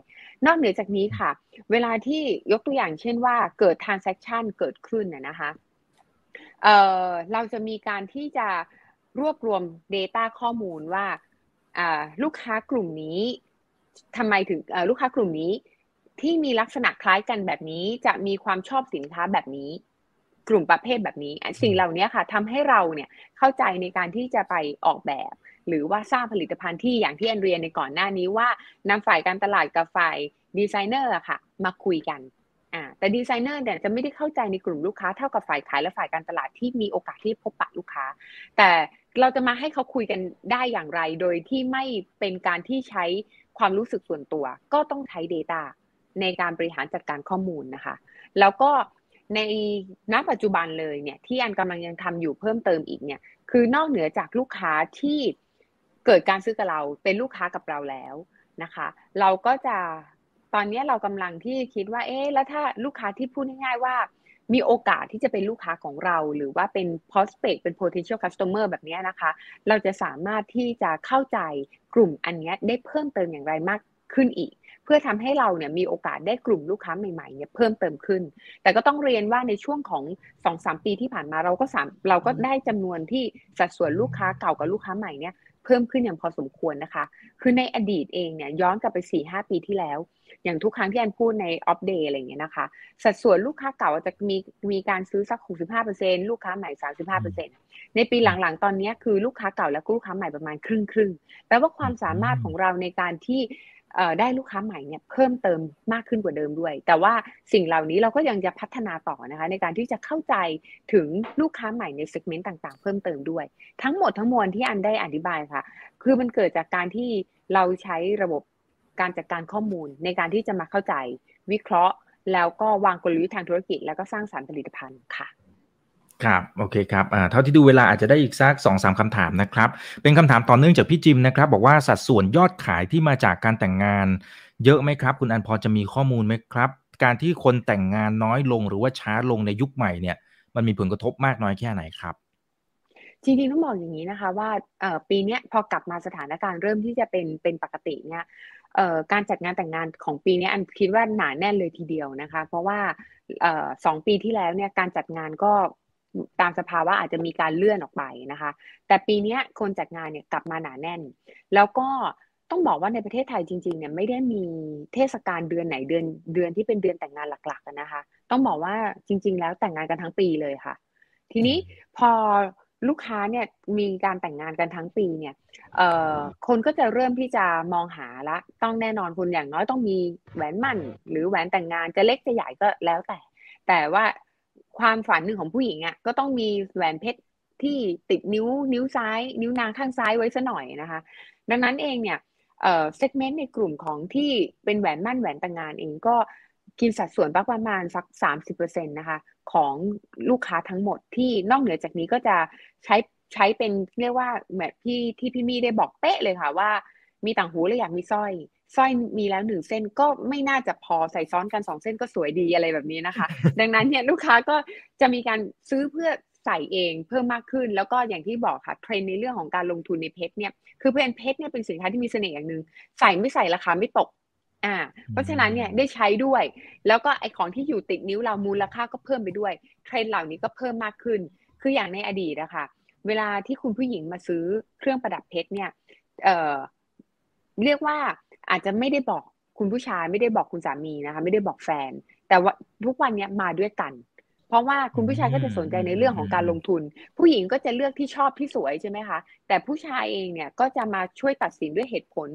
นอกเหนือจากนี้ค่ะ เวลาที่ยกตัวอย่างเช่นว่าเกิด transaction เกิดขึ้นนะคะเอ่อเราจะมีการที่จะรวบรวม Data ข้อมูลว่าลูกค้ากลุ่มนี้ทำไมถึงลูกค้ากลุ่มนี้ ที่มีลักษณะคล้ายกันแบบนี้จะมีความชอบสินค้าแบบนี้ กลุ่มประเภทแบบนี้สิ่งเหล่านี้ค่ะทำให้เราเนี่ยเข้าใจในการที่จะไปออกแบบ หรือว่าสร้างผลิตภัณฑ์ที่อย่างที่แอนเรียนในก่อนหน้านี้ว่านำฝ่ายการตลาดกับฝ่ายดีไซเนอร์ค่ะ มาคุยกันอ่าแต่ดีไซเนอร์เนี่ยจะไม่ได้เข้าใจในกลุ่มลูกค้าเท่ากับฝ่ายขายและฝ่ายการตลาดที่มีโอกาสที่พบปะลูกค้า แต่เราจะมาให้เขาคุยกันได้อย่างไร โดยที่ไม่เป็นการที่ใช้ความรู้สึกส่วนตัว ก็ต้องใช้ Data ในการบริหารจัดการข้อมูลนะคะ แล้วก็ในณปัจจุบันเลยเนี่ยที่อันกำลังยังทำอยู่เพิ่มเติมอีกเนี่ยคือนอกเหนือจากลูกค้าที่เกิดการซื้อกับเราเป็นลูกค้ากับเราแล้วนะคะ เราก็จะตอนนี้เรากำลังที่คิดว่าเอ๊ะแล้วถ้าลูกค้าที่พูดง่ายๆว่า มีโอกาสที่จะเป็นลูกค้าของเรา หรือว่าเป็น prospect เป็น potential customer แบบนี้นะคะ เราจะสามารถที่จะเข้าใจกลุ่มอันนี้ได้เพิ่มเติมอย่างไรมากขึ้นอีก พื่อทำให้เราเนี่ยมีโอกาสได้กลุ่มลูกค้าใหม่ๆเนี่ยเพิ่มเติมขึ้น แต่ก็ต้องเรียนว่าในช่วงของ2อสปีที่ผ่านมาเราก็สามเราก็ได้จำนวนที่สัดส่วนลูกค้าเก่ากับลูกค้าใหม่เนี่ยเพิ่มขึ้นอย่างพอสมควรนะคะ คือในอดีตเองเนี่ยย้อนกลับไป4ี่หปีที่แล้ว อย่างทุกครั้งที่อันพูดใน Opp Day อะไรอย่างเงี้ยนะคะ สัดส่วนลูกค้าเก่าจะมีมีการซื้อสัก 65%ลูกค้าใหม่ 35%ในปีหลังๆ ตอนนี้คือลูกค้าเก่าและลูกค้าใหม่ประมาณครึ่งครึ่งแปลว่าความสามารถของเราในการที่ ได้ลูกค้าใหม่เนี่ยเพิ่มเติมมากขึ้นกว่าเดิมด้วย แต่ว่าสิ่งเหล่านี้เราก็ยังจะพัฒนาต่อนะคะ ในการที่จะเข้าใจถึงลูกค้าใหม่ใน segment ต่างๆ เพิ่มเติมด้วย ทั้งหมดทั้งมวลที่อันได้อธิบายค่ะ คือมันเกิดจากการที่เราใช้ระบบการจัดการข้อมูลในการที่จะมาเข้าใจวิเคราะห์ แล้วก็วางกลยุทธ์ทางธุรกิจ แล้วก็สร้างสารรค์ผลิตภัณฑ์ค่ะ ครับโอเคครับอ่าเท่าที่ดูเวลาอาจจะได้อีกสักสองสามคำถามนะครับ เป็นคำถามต่อเนื่องจากพี่จิมนะครับ บอกว่าสัดส่วนยอดขายที่มาจากการแต่งงาน เยอะไหมครับ คุณอันพอจะมีข้อมูลไหมครับ การที่คนแต่งงานน้อยลงหรือว่าช้าลงในยุคใหม่เนี่ย มันมีผลกระทบมากน้อยแค่ไหนครับจริงๆต้องบอกอย่างนี้นะคะว่าปีนี้พอกลับมาสถานการณ์เริ่มที่จะเป็นเป็นปกติเนี่ยการจัดงานแต่งงานของปีนี้อันคิดว่าหนาแน่นเลยทีเดียวนะคะ เพราะว่าสองปีที่แล้วเนี่ยการจัดงานก็ ตามสภาวะอาจจะมีการเลื่อนออกไปนะคะ แต่ปีนี้คนจัดงานเนี่ยกลับมาหนาแน่น แล้วก็ต้องบอกว่าในประเทศไทยจริงๆเนี่ยไม่ได้มีเทศกาลเดือนไหนเดือนเดือนที่เป็นเดือนแต่งงานหลักๆนะคะ ต้องบอกว่าจริง ๆ แล้วแต่งงานกันทั้งปีเลยค่ะ ทีนี้พอลูกค้าเนี่ยมีการแต่งงานกันทั้งปีเนี่ยเออคนก็จะเริ่มที่จะมองหาละ ต้องแน่นอนคุณอย่างน้อยต้องมีแหวนมั่น หรือแหวนแต่งงานจะเล็กจะใหญ่ก็แล้วแต่ แต่ว่า ความฝันหนึ่งของผู้หญิงอะก็ต้องมีแหวนเพชรที่ติดนิ้วนิ้วซ้าย นิ้วนางข้างซ้ายไว้ซะหน่อยนะคะ ดังนั้นเองเนี่ยเอ่อเซกเมนต์ในกลุ่มของที่เป็นแหวนมั่นแหวนแต่งงานเองก็กินสัดส่วนประมาณสักสามสิบเปอร์เซ็นต์นะคะของลูกค้าทั้งหมดที่นอกเหนือจากนี้ก็จะใช้ใช้เป็นเรียกว่าแบบที่ที่พี่มี่ได้บอกเป๊ะเลยค่ะว่า มีต่างหูเลยอยากมีสร้อย สร้อยมีแล้วหนึ่งเส้นก็ไม่น่าจะพอใส่ซ้อนกันสองเส้นก็สวยดีอะไรแบบนี้นะคะ ดังนั้นเนี่ยลูกค้าก็จะมีการซื้อเพื่อใส่เองเพิ่มมากขึ้น แล้วก็อย่างที่บอกค่ะเทรนในเรื่องของการลงทุนในเพชรเนี่ยคือเพนเพชรเนี่ยเป็นสินค้าที่มีเสน่ห์อย่างหนึ่งใส่ไม่ใส่ราคาไม่ตกอ่าเพราะฉะนั้นเนี่ยได้ใช้ด้วย แล้วก็ไอของที่อยู่ติดนิ้วเรามูลค่าก็เพิ่มไปด้วย เทรนเหล่านี้ก็เพิ่มมากขึ้น คืออย่างในอดีตนะคะเวลาที่คุณผู้หญิงมาซื้อเครื่องประดับเพชรเนี่ยเอ่อเรียกว่า อาจจะไม่ได้บอกคุณผู้ชายไม่ได้บอกคุณสามีนะคะ ไม่ได้บอกแฟน แต่ว่าทุกวันนี้มาด้วยกัน เพราะว่าคุณผู้ชายก็จะสนใจในเรื่องของการลงทุน ผู้หญิงก็จะเลือกที่ชอบที่สวยใช่ไหมคะแต่ผู้ชายเองเนี่ยก็จะมาช่วยตัดสินด้วยเหตุผล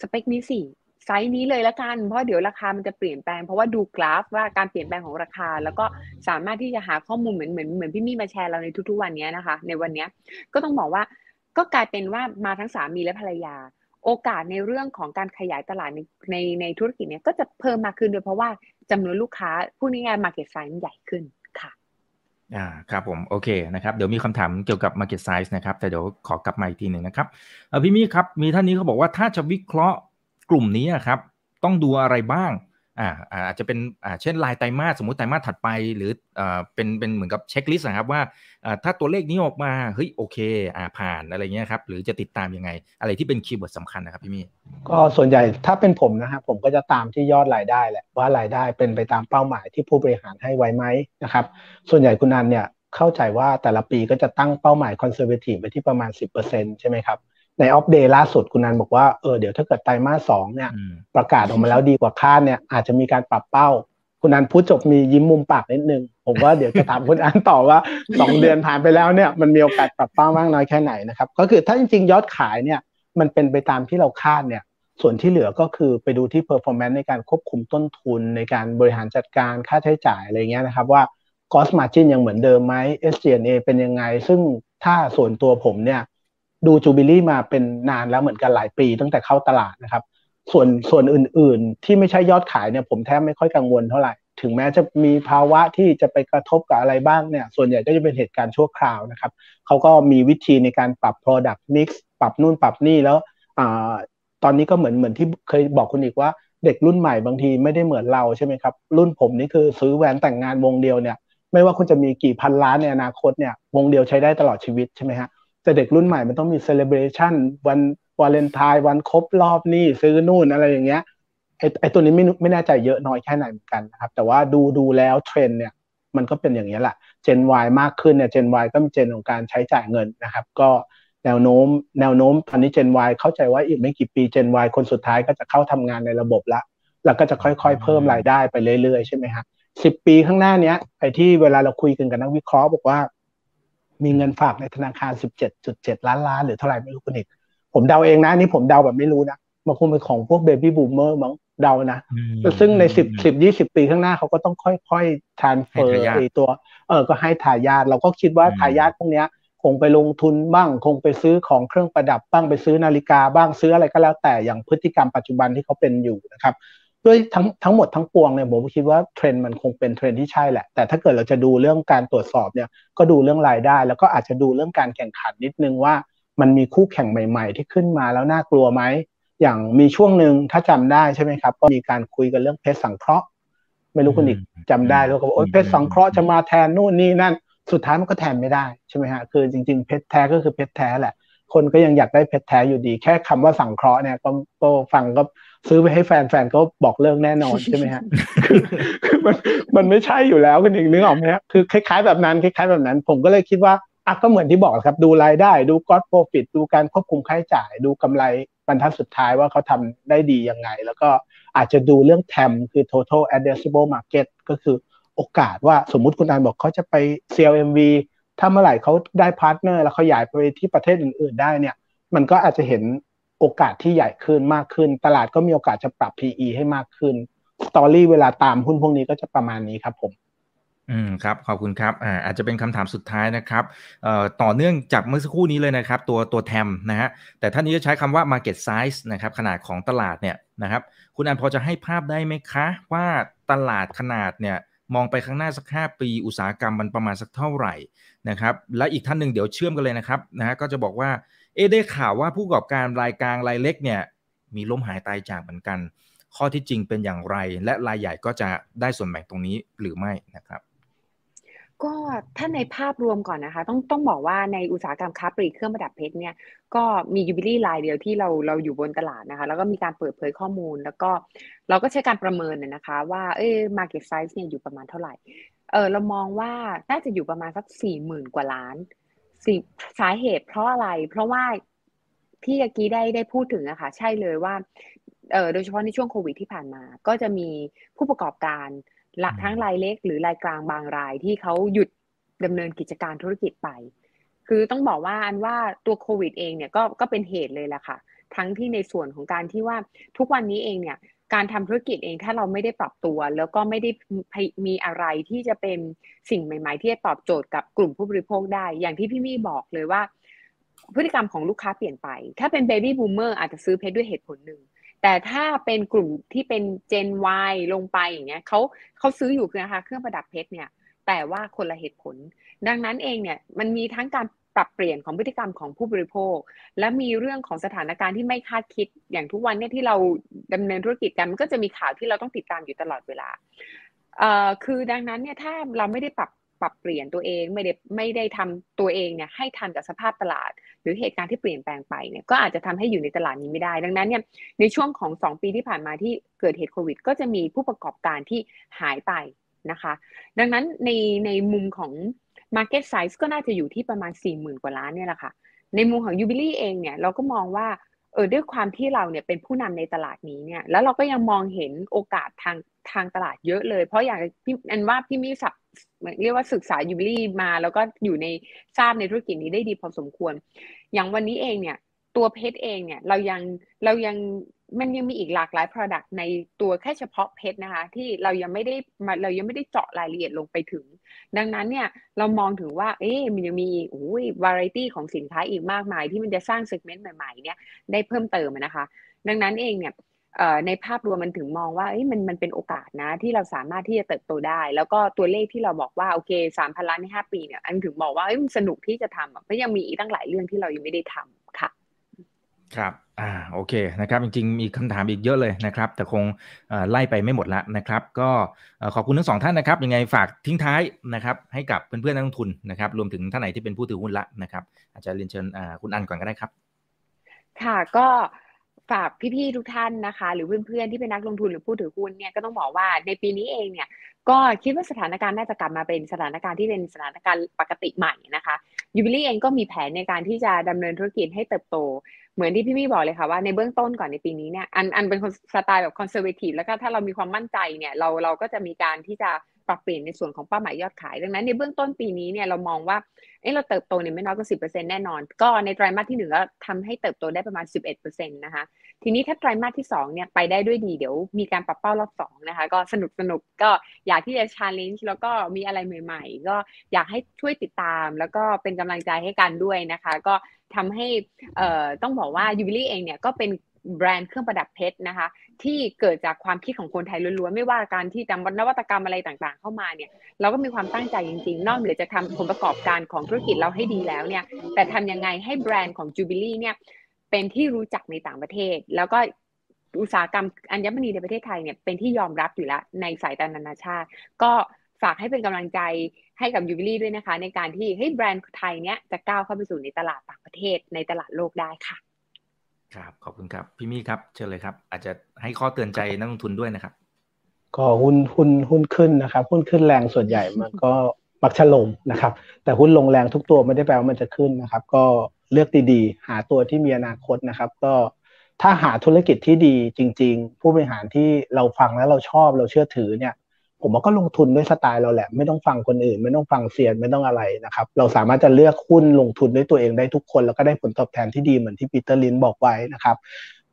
สเปคนี้สิไซส์นี้เลยละกัน เพราะเดี๋ยวราคามันจะเปลี่ยนแปลง เพราะว่าดูกราฟว่าการเปลี่ยนแปลงของราคา แล้วก็สามารถที่จะหาข้อมูลเหมือนเหมือนเหมือนพี่มี่มาแชร์เราในทุกๆวันนี้นะคะ ในวันนี้ก็ต้องบอกว่าก็กลายเป็นว่ามาทั้งสามีและภรรยา โอกาสในเรื่องของการขยายตลาดในในในธุรกิจเนี้ยก็จะเพิ่มมากขึ้นโดยเพราะว่าจำนวนลูกค้าผู้นี้งาน market size ใหญ่ขึ้นค่ะอ่าครับผมโอเคนะครับเดี๋ยวมีคำถามเกี่ยวกับ Market Size นะครับ แต่เดี๋ยวขอกลับมาอีกทีหนึ่งนะครับพี่มี่ครับ มีท่านนี้เขาบอกว่าถ้าจะวิเคราะห์กลุ่มนี้ครับ ต้องดูอะไรบ้าง อ่าอาจจะเป็นอ่าเช่นรายไตรมาสสมมติไตรมาสถัดไป หรืออ่าเป็นเป็นเหมือนกับ checklist นะครับว่าอ่าถ้าตัวเลขนี้ออกมาเฮ้ยโอเคอ่าผ่านอะไรเงี้ยครับหรือจะติดตามยังไง อะไรที่เป็น keyword สำคัญนะครับพี่มี่ก็ส่วนใหญ่ถ้าเป็นผมนะครับผมก็จะตามที่ยอดรายได้แหละว่ารายได้เป็นไปตามเป้าหมายที่ผู้บริหารให้ไว้ไหมนะครับส่วนใหญ่คุณอันเนี่ยเข้าใจว่าแต่ละปีก็จะตั้งเป้าหมาย conservative ไปที่ประมาณ 10%ใช่ไหมครับ ใน Opp Day ล่าสุดคุณอันบอกว่าเออเดี๋ยวถ้าเกิดไตรมาสสองเนี่ยประกาศออกมาแล้วดีกว่าคาดเนี่ยอาจจะมีการปรับเป้า คุณอันพูดจบมียิ้มมุมปากนิดนึง ผมว่าเดี๋ยวจะถามคุณอันต่อว่าสองเดือนผ่านไปแล้วเนี่ยมันมีโอกาสปรับเป้ามากน้อยแค่ไหนนะครับก็คือถ้าจริงๆ ยอดขายเนี่ยมันเป็นไปตามที่เราคาดเนี่ยส่วนที่เหลือก็คือไปดูที่ performance ในการควบคุมต้นทุนในการบริหารจัดการค่าใช้จ่ายอะไรเงี้ยนะครับว่า cost margin ยังเหมือนเดิมไหม SG&A เป็นยังไง ซึ่งถ้าส่วนตัวผมเนี่ย ดูจูบิลี่มาเป็นนานแล้วเหมือนกันหลายปีตั้งแต่เข้าตลาดนะครับ ส่วนส่วนอื่นๆ ที่ไม่ใช่ยอดขายเนี่ยผมแทบไม่ค่อยกังวลเท่าไหร่ ถึงแม้จะมีภาวะที่จะไปกระทบกับอะไรบ้างเนี่ย ส่วนใหญ่ก็จะเป็นเหตุการณ์ชั่วคราวนะครับเขาก็มีวิธีในการปรับ product mix ปรับนู่นปรับนี่แล้วอตอนนี้ก็เหมือนเหมือนที่เคยบอกคุณอิกว่าเด็กรุ่นใหม่บางทีไม่ได้เหมือนเราใช่ไหมครับ รุ่นผมนี่คือซื้อแหวนแต่งงานวงเดียวเนี่ย ไม่ว่าคุณจะมีกี่พันล้านในอนาคตเนี่ยวงเดียวใช้ได้ตลอดชีวิตใช่ไหมฮะ แต่เด็กรุ่นใหม่มันต้องมี celebration วันวาเลนไทน์วันครบรอบนี่ซื้อนู่นอะไรอย่างเงี้ยไอไอตัวนี้ไม่ไม่แน่ใจเยอะน้อยแค่ไหนเหมือนกันนะครับ แต่ว่าดูดูแล้วเทรนด์เนี่ยมันก็เป็นอย่างนี้แหละเจน Y มากขึ้นเนี่ยเจน Y ก็มีเจนของการใช้จ่ายเงินนะครับ ก็แนวโน้ม แนวโน้มตอนนี้เจน Y เข้าใจว่าอีกไม่กี่ปีเจน Y คนสุดท้ายก็จะเข้าทำงานในระบบละแล้วก็จะค่อยๆ เพิ่มรายได้ไปเรื่อยๆ ใช่ไหมครับสิบปีข้างหน้าเนี้ยไอที่เวลาเราคุยกันกับนักวิเคราะห์บอกว่า มีเงินฝากในธนาคาร 17.7 ล้านล้านหรือเท่าไหร่ไม่รู้คุณอีกผมเดาเองนะนี่ผมเดาแบบไม่รู้นะมันคงเป็นของพวกเบบี้บูมเมอร์มั้งเดานะ ซึ่งในสิบสิบยี่สิบปีข้างหน้าเขาก็ต้องค่อยๆ transfer ไอตัวเออก็ให้ทายาทเราก็คิดว่าทายาทพวกเนี้ย คงไปลงทุนบ้าง คงไปซื้อของเครื่องประดับบ้างไปซื้อนาฬิกาบ้างซื้ออะไรก็แล้วแต่อย่างพฤติกรรมปัจจุบันที่เขาเป็นอยู่นะครับ ด้วยทั้งทั้งหมดทั้งปวงเนี่ยผมคิดว่าเทรนด์มันคงเป็นเทรนด์ที่ใช่แหละ แต่ถ้าเกิดเราจะดูเรื่องการตรวจสอบเนี่ยก็ดูเรื่องรายได้ แล้วก็อาจจะดูเรื่องการแข่งขันนิดนึงว่า มันมีคู่แข่งใหม่ ๆ ที่ขึ้นมาแล้วน่ากลัวไหมอย่างมีช่วงหนึ่งถ้าจำได้ใช่ไหมครับ ก็มีการคุยกันเรื่องเพชรสังเคราะห์ ไม่รู้คุณอีกจำได้แล้วก็บอกโอ้ยเพชรสังเคราะห์จะมาแทนนู่นนี่นั่น สุดท้ายมันก็แทนไม่ได้ใช่ไหมฮะคือจริง ๆเพชรแท้ก็คือเพชรแท้แหละ คนก็ยังอยากได้เพชรแท้อยู่ดี แค่คำว่าสังเคราะห์เนี่ยก็ก็ฟังก็ ซื้อไปให้แฟนๆก็บอกเลิกแน่นอนใช่ไหมฮะคือมันมันไม่ใช่อยู่แล้วคุณอีกนึกออกไหมฮะคือคล้าย ๆ แบบนั้นคล้ายๆแบบนั้น ผมก็เลยคิดว่าอะก็เหมือนที่บอกครับ ดูรายได้ ดูก๊อตโปรฟิตดูการควบคุมค่าใช้จ่าย ดูกำไรบรรทัดสุดท้ายว่าเขาทำได้ดียังไง แล้วก็อาจจะดูเรื่อง TAM คือ total addressable market ก็คือโอกาสว่าสมมุติคุณอันบอกเขาจะไป CLMV ถ้าเมื่อไหร่เขาได้ partner แล้วเขาใหญ่ไปที่ประเทศอื่น ๆ ได้เนี่ย มันก็อาจจะเห็น โอกาสที่ใหญ่ขึ้นมากขึ้น ตลาดก็มีโอกาสจะปรับ PE ให้มากขึ้น story เวลาตามหุ้นพวกนี้ก็จะประมาณนี้ครับผม อืมครับ ขอบคุณครับอ่าอาจจะเป็นคำถามสุดท้ายนะครับเอ่อต่อเนื่องจากเมื่อสักครู่นี้เลยนะครับ ตัวตัวแทมนะฮะแต่ท่านนี้จะใช้คำว่า market size นะครับ ขนาดของตลาดเนี่ยนะครับ คุณอันพอจะให้ภาพได้ไหมคะ ว่าตลาดขนาดเนี่ยมองไปข้างหน้าสักห้าปีอุตสาหกรรมมันประมาณสักเท่าไหร่นะครับ และอีกท่านหนึ่งเดี๋ยวเชื่อมกันเลยนะครับนะฮะก็จะบอกว่า เอได้ข่าวว่าผู้ประกอบการรายกลางรายเล็กเนี่ยมีล้มหายตายจากเหมือนกัน ข้อที่จริงเป็นอย่างไร และรายใหญ่ก็จะได้ส่วนแบ่งตรงนี้หรือไม่นะครับก็ถ้าในภาพรวมก่อนนะคะ ต้องต้องบอกว่าในอุตสาหกรรมค้าปลีกเครื่องประดับเพชรเนี่ยก็มียูบิลี่รายเดียวที่เราเราอยู่บนตลาดนะคะ แล้วก็มีการเปิดเผยข้อมูล แล้วก็เราก็ใช้การประเมินนะคะ ว่าเอ้ market size เนี่ยอยู่ประมาณเท่าไหร่เออเรามองว่าน่าจะอยู่ประมาณสักสี่หมื่นกว่าล้าน สิสาเหตุเพราะอะไร เพราะว่าที่เมื่อกี้ได้ได้พูดถึงอะค่ะ ใช่เลยว่าเออโดยเฉพาะในช่วงโควิดที่ผ่านมา ก็จะมีผู้ประกอบการละทั้งรายเล็ก หรือรายกลางบางรายที่เขาหยุดดำเนินกิจการธุรกิจไป คือต้องบอกว่าอันว่าตัวโควิดเองเนี่ยก็ก็เป็นเหตุเลยแหละค่ะ ทั้งที่ในส่วนของการที่ว่าทุกวันนี้เองเนี่ย การทำธุรกิจเองถ้าเราไม่ได้ปรับตัว แล้วก็ไม่ได้มีอะไรที่จะเป็นสิ่งใหม่ ๆ ที่จะตอบโจทย์กับกลุ่มผู้บริโภคได้ อย่างที่พี่มี่บอกเลยว่า พฤติกรรมของลูกค้าเปลี่ยนไป ถ้าเป็น baby boomer อาจจะซื้อเพชรด้วยเหตุผลหนึ่งแต่ถ้าเป็นกลุ่มที่เป็น Gen Y ลงไปอย่างเงี้ยเขาเขาซื้ออยู่คือนะคะเครื่องประดับเพชรเนี่ย แต่ว่าคนละเหตุผล ดังนั้นเองเนี่ยมันมีทั้งการ ปรับเปลี่ยนของพฤติกรรมของผู้บริโภค และมีเรื่องของสถานการณ์ที่ไม่คาดคิดอย่างทุกวันเนี่ยที่เราดำเนินธุรกิจกันมันก็จะมีข่าวที่เราต้องติดตามอยู่ตลอดเวลาเอ่อคือดังนั้นเนี่ยถ้าเราไม่ได้ปรับปรับเปลี่ยนตัวเองไม่ได้ไม่ได้ทำตัวเองเนี่ยให้ทันกับสภาพตลาด หรือเหตุการณ์ที่เปลี่ยนแปลงไปเนี่ยก็อาจจะทำให้อยู่ในตลาดนี้ไม่ได้ ดังนั้นเนี่ยในช่วงของ 2 ปีที่ผ่านมาที่เกิดเหตุโควิด ก็จะมีผู้ประกอบการที่หายไปนะคะ ดังนั้นในในมุมของ Market Size ก็น่าจะอยู่ที่ประมาณ 4 0,000 กว่าล้านเนี่ยแหละค่ะ ในมุมของ Jubilee เองเนี่ยเราก็มองว่าเออด้วยความที่เราเนี่ยเป็นผู้นำในตลาดนี้เนี่ยแล้วเราก็ยังมองเห็นโอกาสทางทางตลาดเยอะเลย เพราะอย่างพี่อันว่าพี่มีสับเรียกว่าศึกษายูบิลี่มา แล้วก็อยู่ในทราบในธุรกิจนี้ได้ดีพอสมควร อย่างวันนี้เองเนี่ยตัวเพชรเองเนี่ยเรายังเรายัง มันยังมีอีกหลากหลาย Product ในตัวแค่เฉพาะเพชรนะคะ ที่เรายังไม่ได้มาเรายังไม่ได้เจาะรายละเอียดลงไปถึง ดังนั้นเนี่ยเรามองถึงว่า เอ๊ะมันยังมีโอ้ยวาไรตี้ของสินค้าอีกมากมาย ที่มันจะสร้าง segment ใหม่ๆเนี่ยได้เพิ่มเติมนะคะ ดังนั้นเองเนี่ยในภาพรวมมันถึงมองว่ามันมันเป็นโอกาสนะที่เราสามารถที่จะเติบโตได้ แล้วก็ตัวเลขที่เราบอกว่าโอเคสามพันล้านในห้าปีเนี่ยอันถึงบอกว่ามันสนุกที่จะทำเพราะยังมีอีกตั้งหลายเรื่องที่เรายังไม่ได้ทำค่ะ ครับ อ่า โอเค นะครับ จริงๆ มีคำถามอีกเยอะเลยนะครับ แต่คงไล่ไปไม่หมดละนะครับ ก็ขอบคุณทั้งสองท่านนะครับ ยังไงฝากทิ้งท้ายนะครับ ให้กับเพื่อนๆนักลงทุนนะครับ รวมถึงท่านไหนที่เป็นผู้ถือหุ้นละนะครับ อาจจะเรียนเชิญคุณอันก่อนก็ได้ครับ ค่ะ ก็ฝากพี่ๆทุกท่านนะคะ หรือเพื่อนๆที่เป็นนักลงทุนหรือผู้ถือหุ้นเนี่ยก็ต้องบอกว่าในปีนี้เองเนี่ยก็คิดว่าสถานการณ์น่าจะกลับมาเป็นสถานการณ์ที่เป็นสถานการณ์ปกติใหม่นะคะยูบิลี่เองก็มีแผนในการที่จะดำเนินธุรกิจให้เติบโต เหมือนที่พี่มี่บอกเลยค่ะว่าในเบื้องต้นก่อนในปีนี้เนี่ยอันอันเป็นสไตล์แบบ conservative แล้วก็ถ้าเรามีความมั่นใจเนี่ยเราเราก็จะมีการที่จะ ปรับเปลี่ยนในส่วนของเป้าหมายยอดขาย ดังนั้นในเบื้องต้นปีนี้เนี่ยเรามองว่าเอ้เราเติบโตเนี่ยไม่น้อยกว่าสิบเปอร์เซ็นแน่นอน ก็ในไตรมาสที่หนึ่งก็ทำให้เติบโตได้ประมาณ11%นต์นะคะทีนี้ถ้าไตรมาสที่2เนี่ยไปได้ด้วยดีเดี๋ยวมีการปรับเป้ารอบ2นะคะก็สนุกสนุกก็อยากที่จะ challenge แล้วก็มีอะไรใหม่ ๆ ก็อยากให้ช่วยติดตาม แล้วก็เป็นกำลังใจให้กันด้วยนะคะ ก็ทำให้เอ่อต้องบอกว่ายูบิลี่เองเนี่ยก็เป็นแบรนด์เครื่องประดับเพชรนะคะ ที่เกิดจากความคิดของคนไทยล้วนๆ ไม่ว่าการที่นำนวัตกรรมอะไรต่างๆ เข้ามาเนี่ย เราก็มีความตั้งใจจริงๆ นอกเหนือจะทำผลประกอบการของธุรกิจเราให้ดีแล้วเนี่ย แต่ทำยังไงให้แบรนด์ของ Jubilee เนี่ย เป็นที่รู้จักในต่างประเทศ แล้วก็อุตสาหกรรมอัญมณีในประเทศไทยเนี่ยเป็นที่ยอมรับอยู่แล้วในสายตานานาชาติ ก็ฝากให้เป็นกำลังใจให้กับยูบิลี่ด้วยนะคะ ในการที่ให้แบรนด์ไทยเนี้ยจะก้าวเข้าไปสู่ในตลาดต่างประเทศในตลาดโลกได้ค่ะ ครับขอบคุณครับ พี่มี่ครับเชิญเลยครับ อาจจะให้ข้อเตือนใจนักลงทุนด้วยนะครับ ก็หุ้นหุ้นหุ้นขึ้นนะครับ หุ้นขึ้นแรงส่วนใหญ่มันก็มักจะลงนะครับ แต่หุ้นลงแรงทุกตัวไม่ได้แปลว่ามันจะขึ้นนะครับ ก็เลือกดีๆ หาตัวที่มีอนาคตนะครับ ก็ถ้าหาธุรกิจที่ดีจริง ๆ ผู้บริหารที่เราฟังแล้วเราชอบเราเชื่อถือเนี่ย ผมว่าก็ลงทุนด้วยสไตล์เราแหละ ไม่ต้องฟังคนอื่น ไม่ต้องฟังเซียนไม่ต้องอะไรนะครับ เราสามารถจะเลือกหุ้นลงทุนด้วยตัวเองได้ทุกคน แล้วก็ได้ผลตอบแทนที่ดีเหมือนที่ปีเตอร์ลินช์บอกไว้นะครับ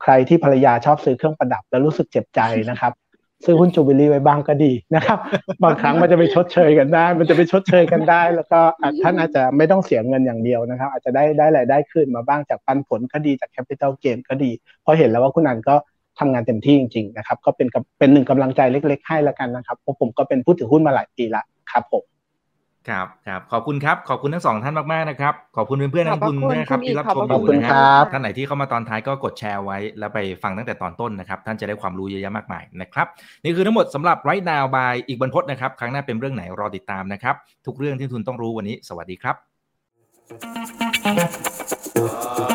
ใครที่ภรรยาชอบซื้อเครื่องประดับแล้วรู้สึกเจ็บใจนะครับซื้อหุ้นจูบิลี่ไว้บ้างก็ดีนะครับ บางครั้งมันจะไปชดเชยกันได้ มันจะไปชดเชยกันได้ แล้วก็ท่านอาจจะไม่ต้องเสียเงินอย่างเดียวนะครับ อาจจะได้ได้รายได้ขึ้นมาบ้างจากปันผลก็ดีจากแคปิตอลเกนก็ดี เพราะเห็นแล้วว่าคุณอันก็ ทำงานเต็มที่จริงๆนะครับก็เป็นเป็นหนึ่งกำลังใจเล็ก ๆ ให้แล้วกันนะครับเพราะผมก็เป็นผู้ถือหุ้นมาหลายปีละครับผมครับครับขอบคุณครับ ขอบคุณทั้งสองท่านมากๆนะครับ ขอบคุณเพื่อนๆนักลงทุนด้วยนะครับที่รับชมอยู่นะคครัรับท่านไหนที่เข้ามาตอนท้ายก็กดแชร์ไว้ แล้วไปฟังตั้งแต่ตอนต้นนะครับ ท่านจะได้ความรู้เยอะแยะมากมายนะครับนี่คือทั้งหมดสำหรับ right now by อีกบรรพจน์นะครับ ครั้งหน้าเป็นเรื่องไหนรอติดตามนะครับ ทุกเรื่องที่ทุนต้องรู้วันนี้ สวัสดีครับ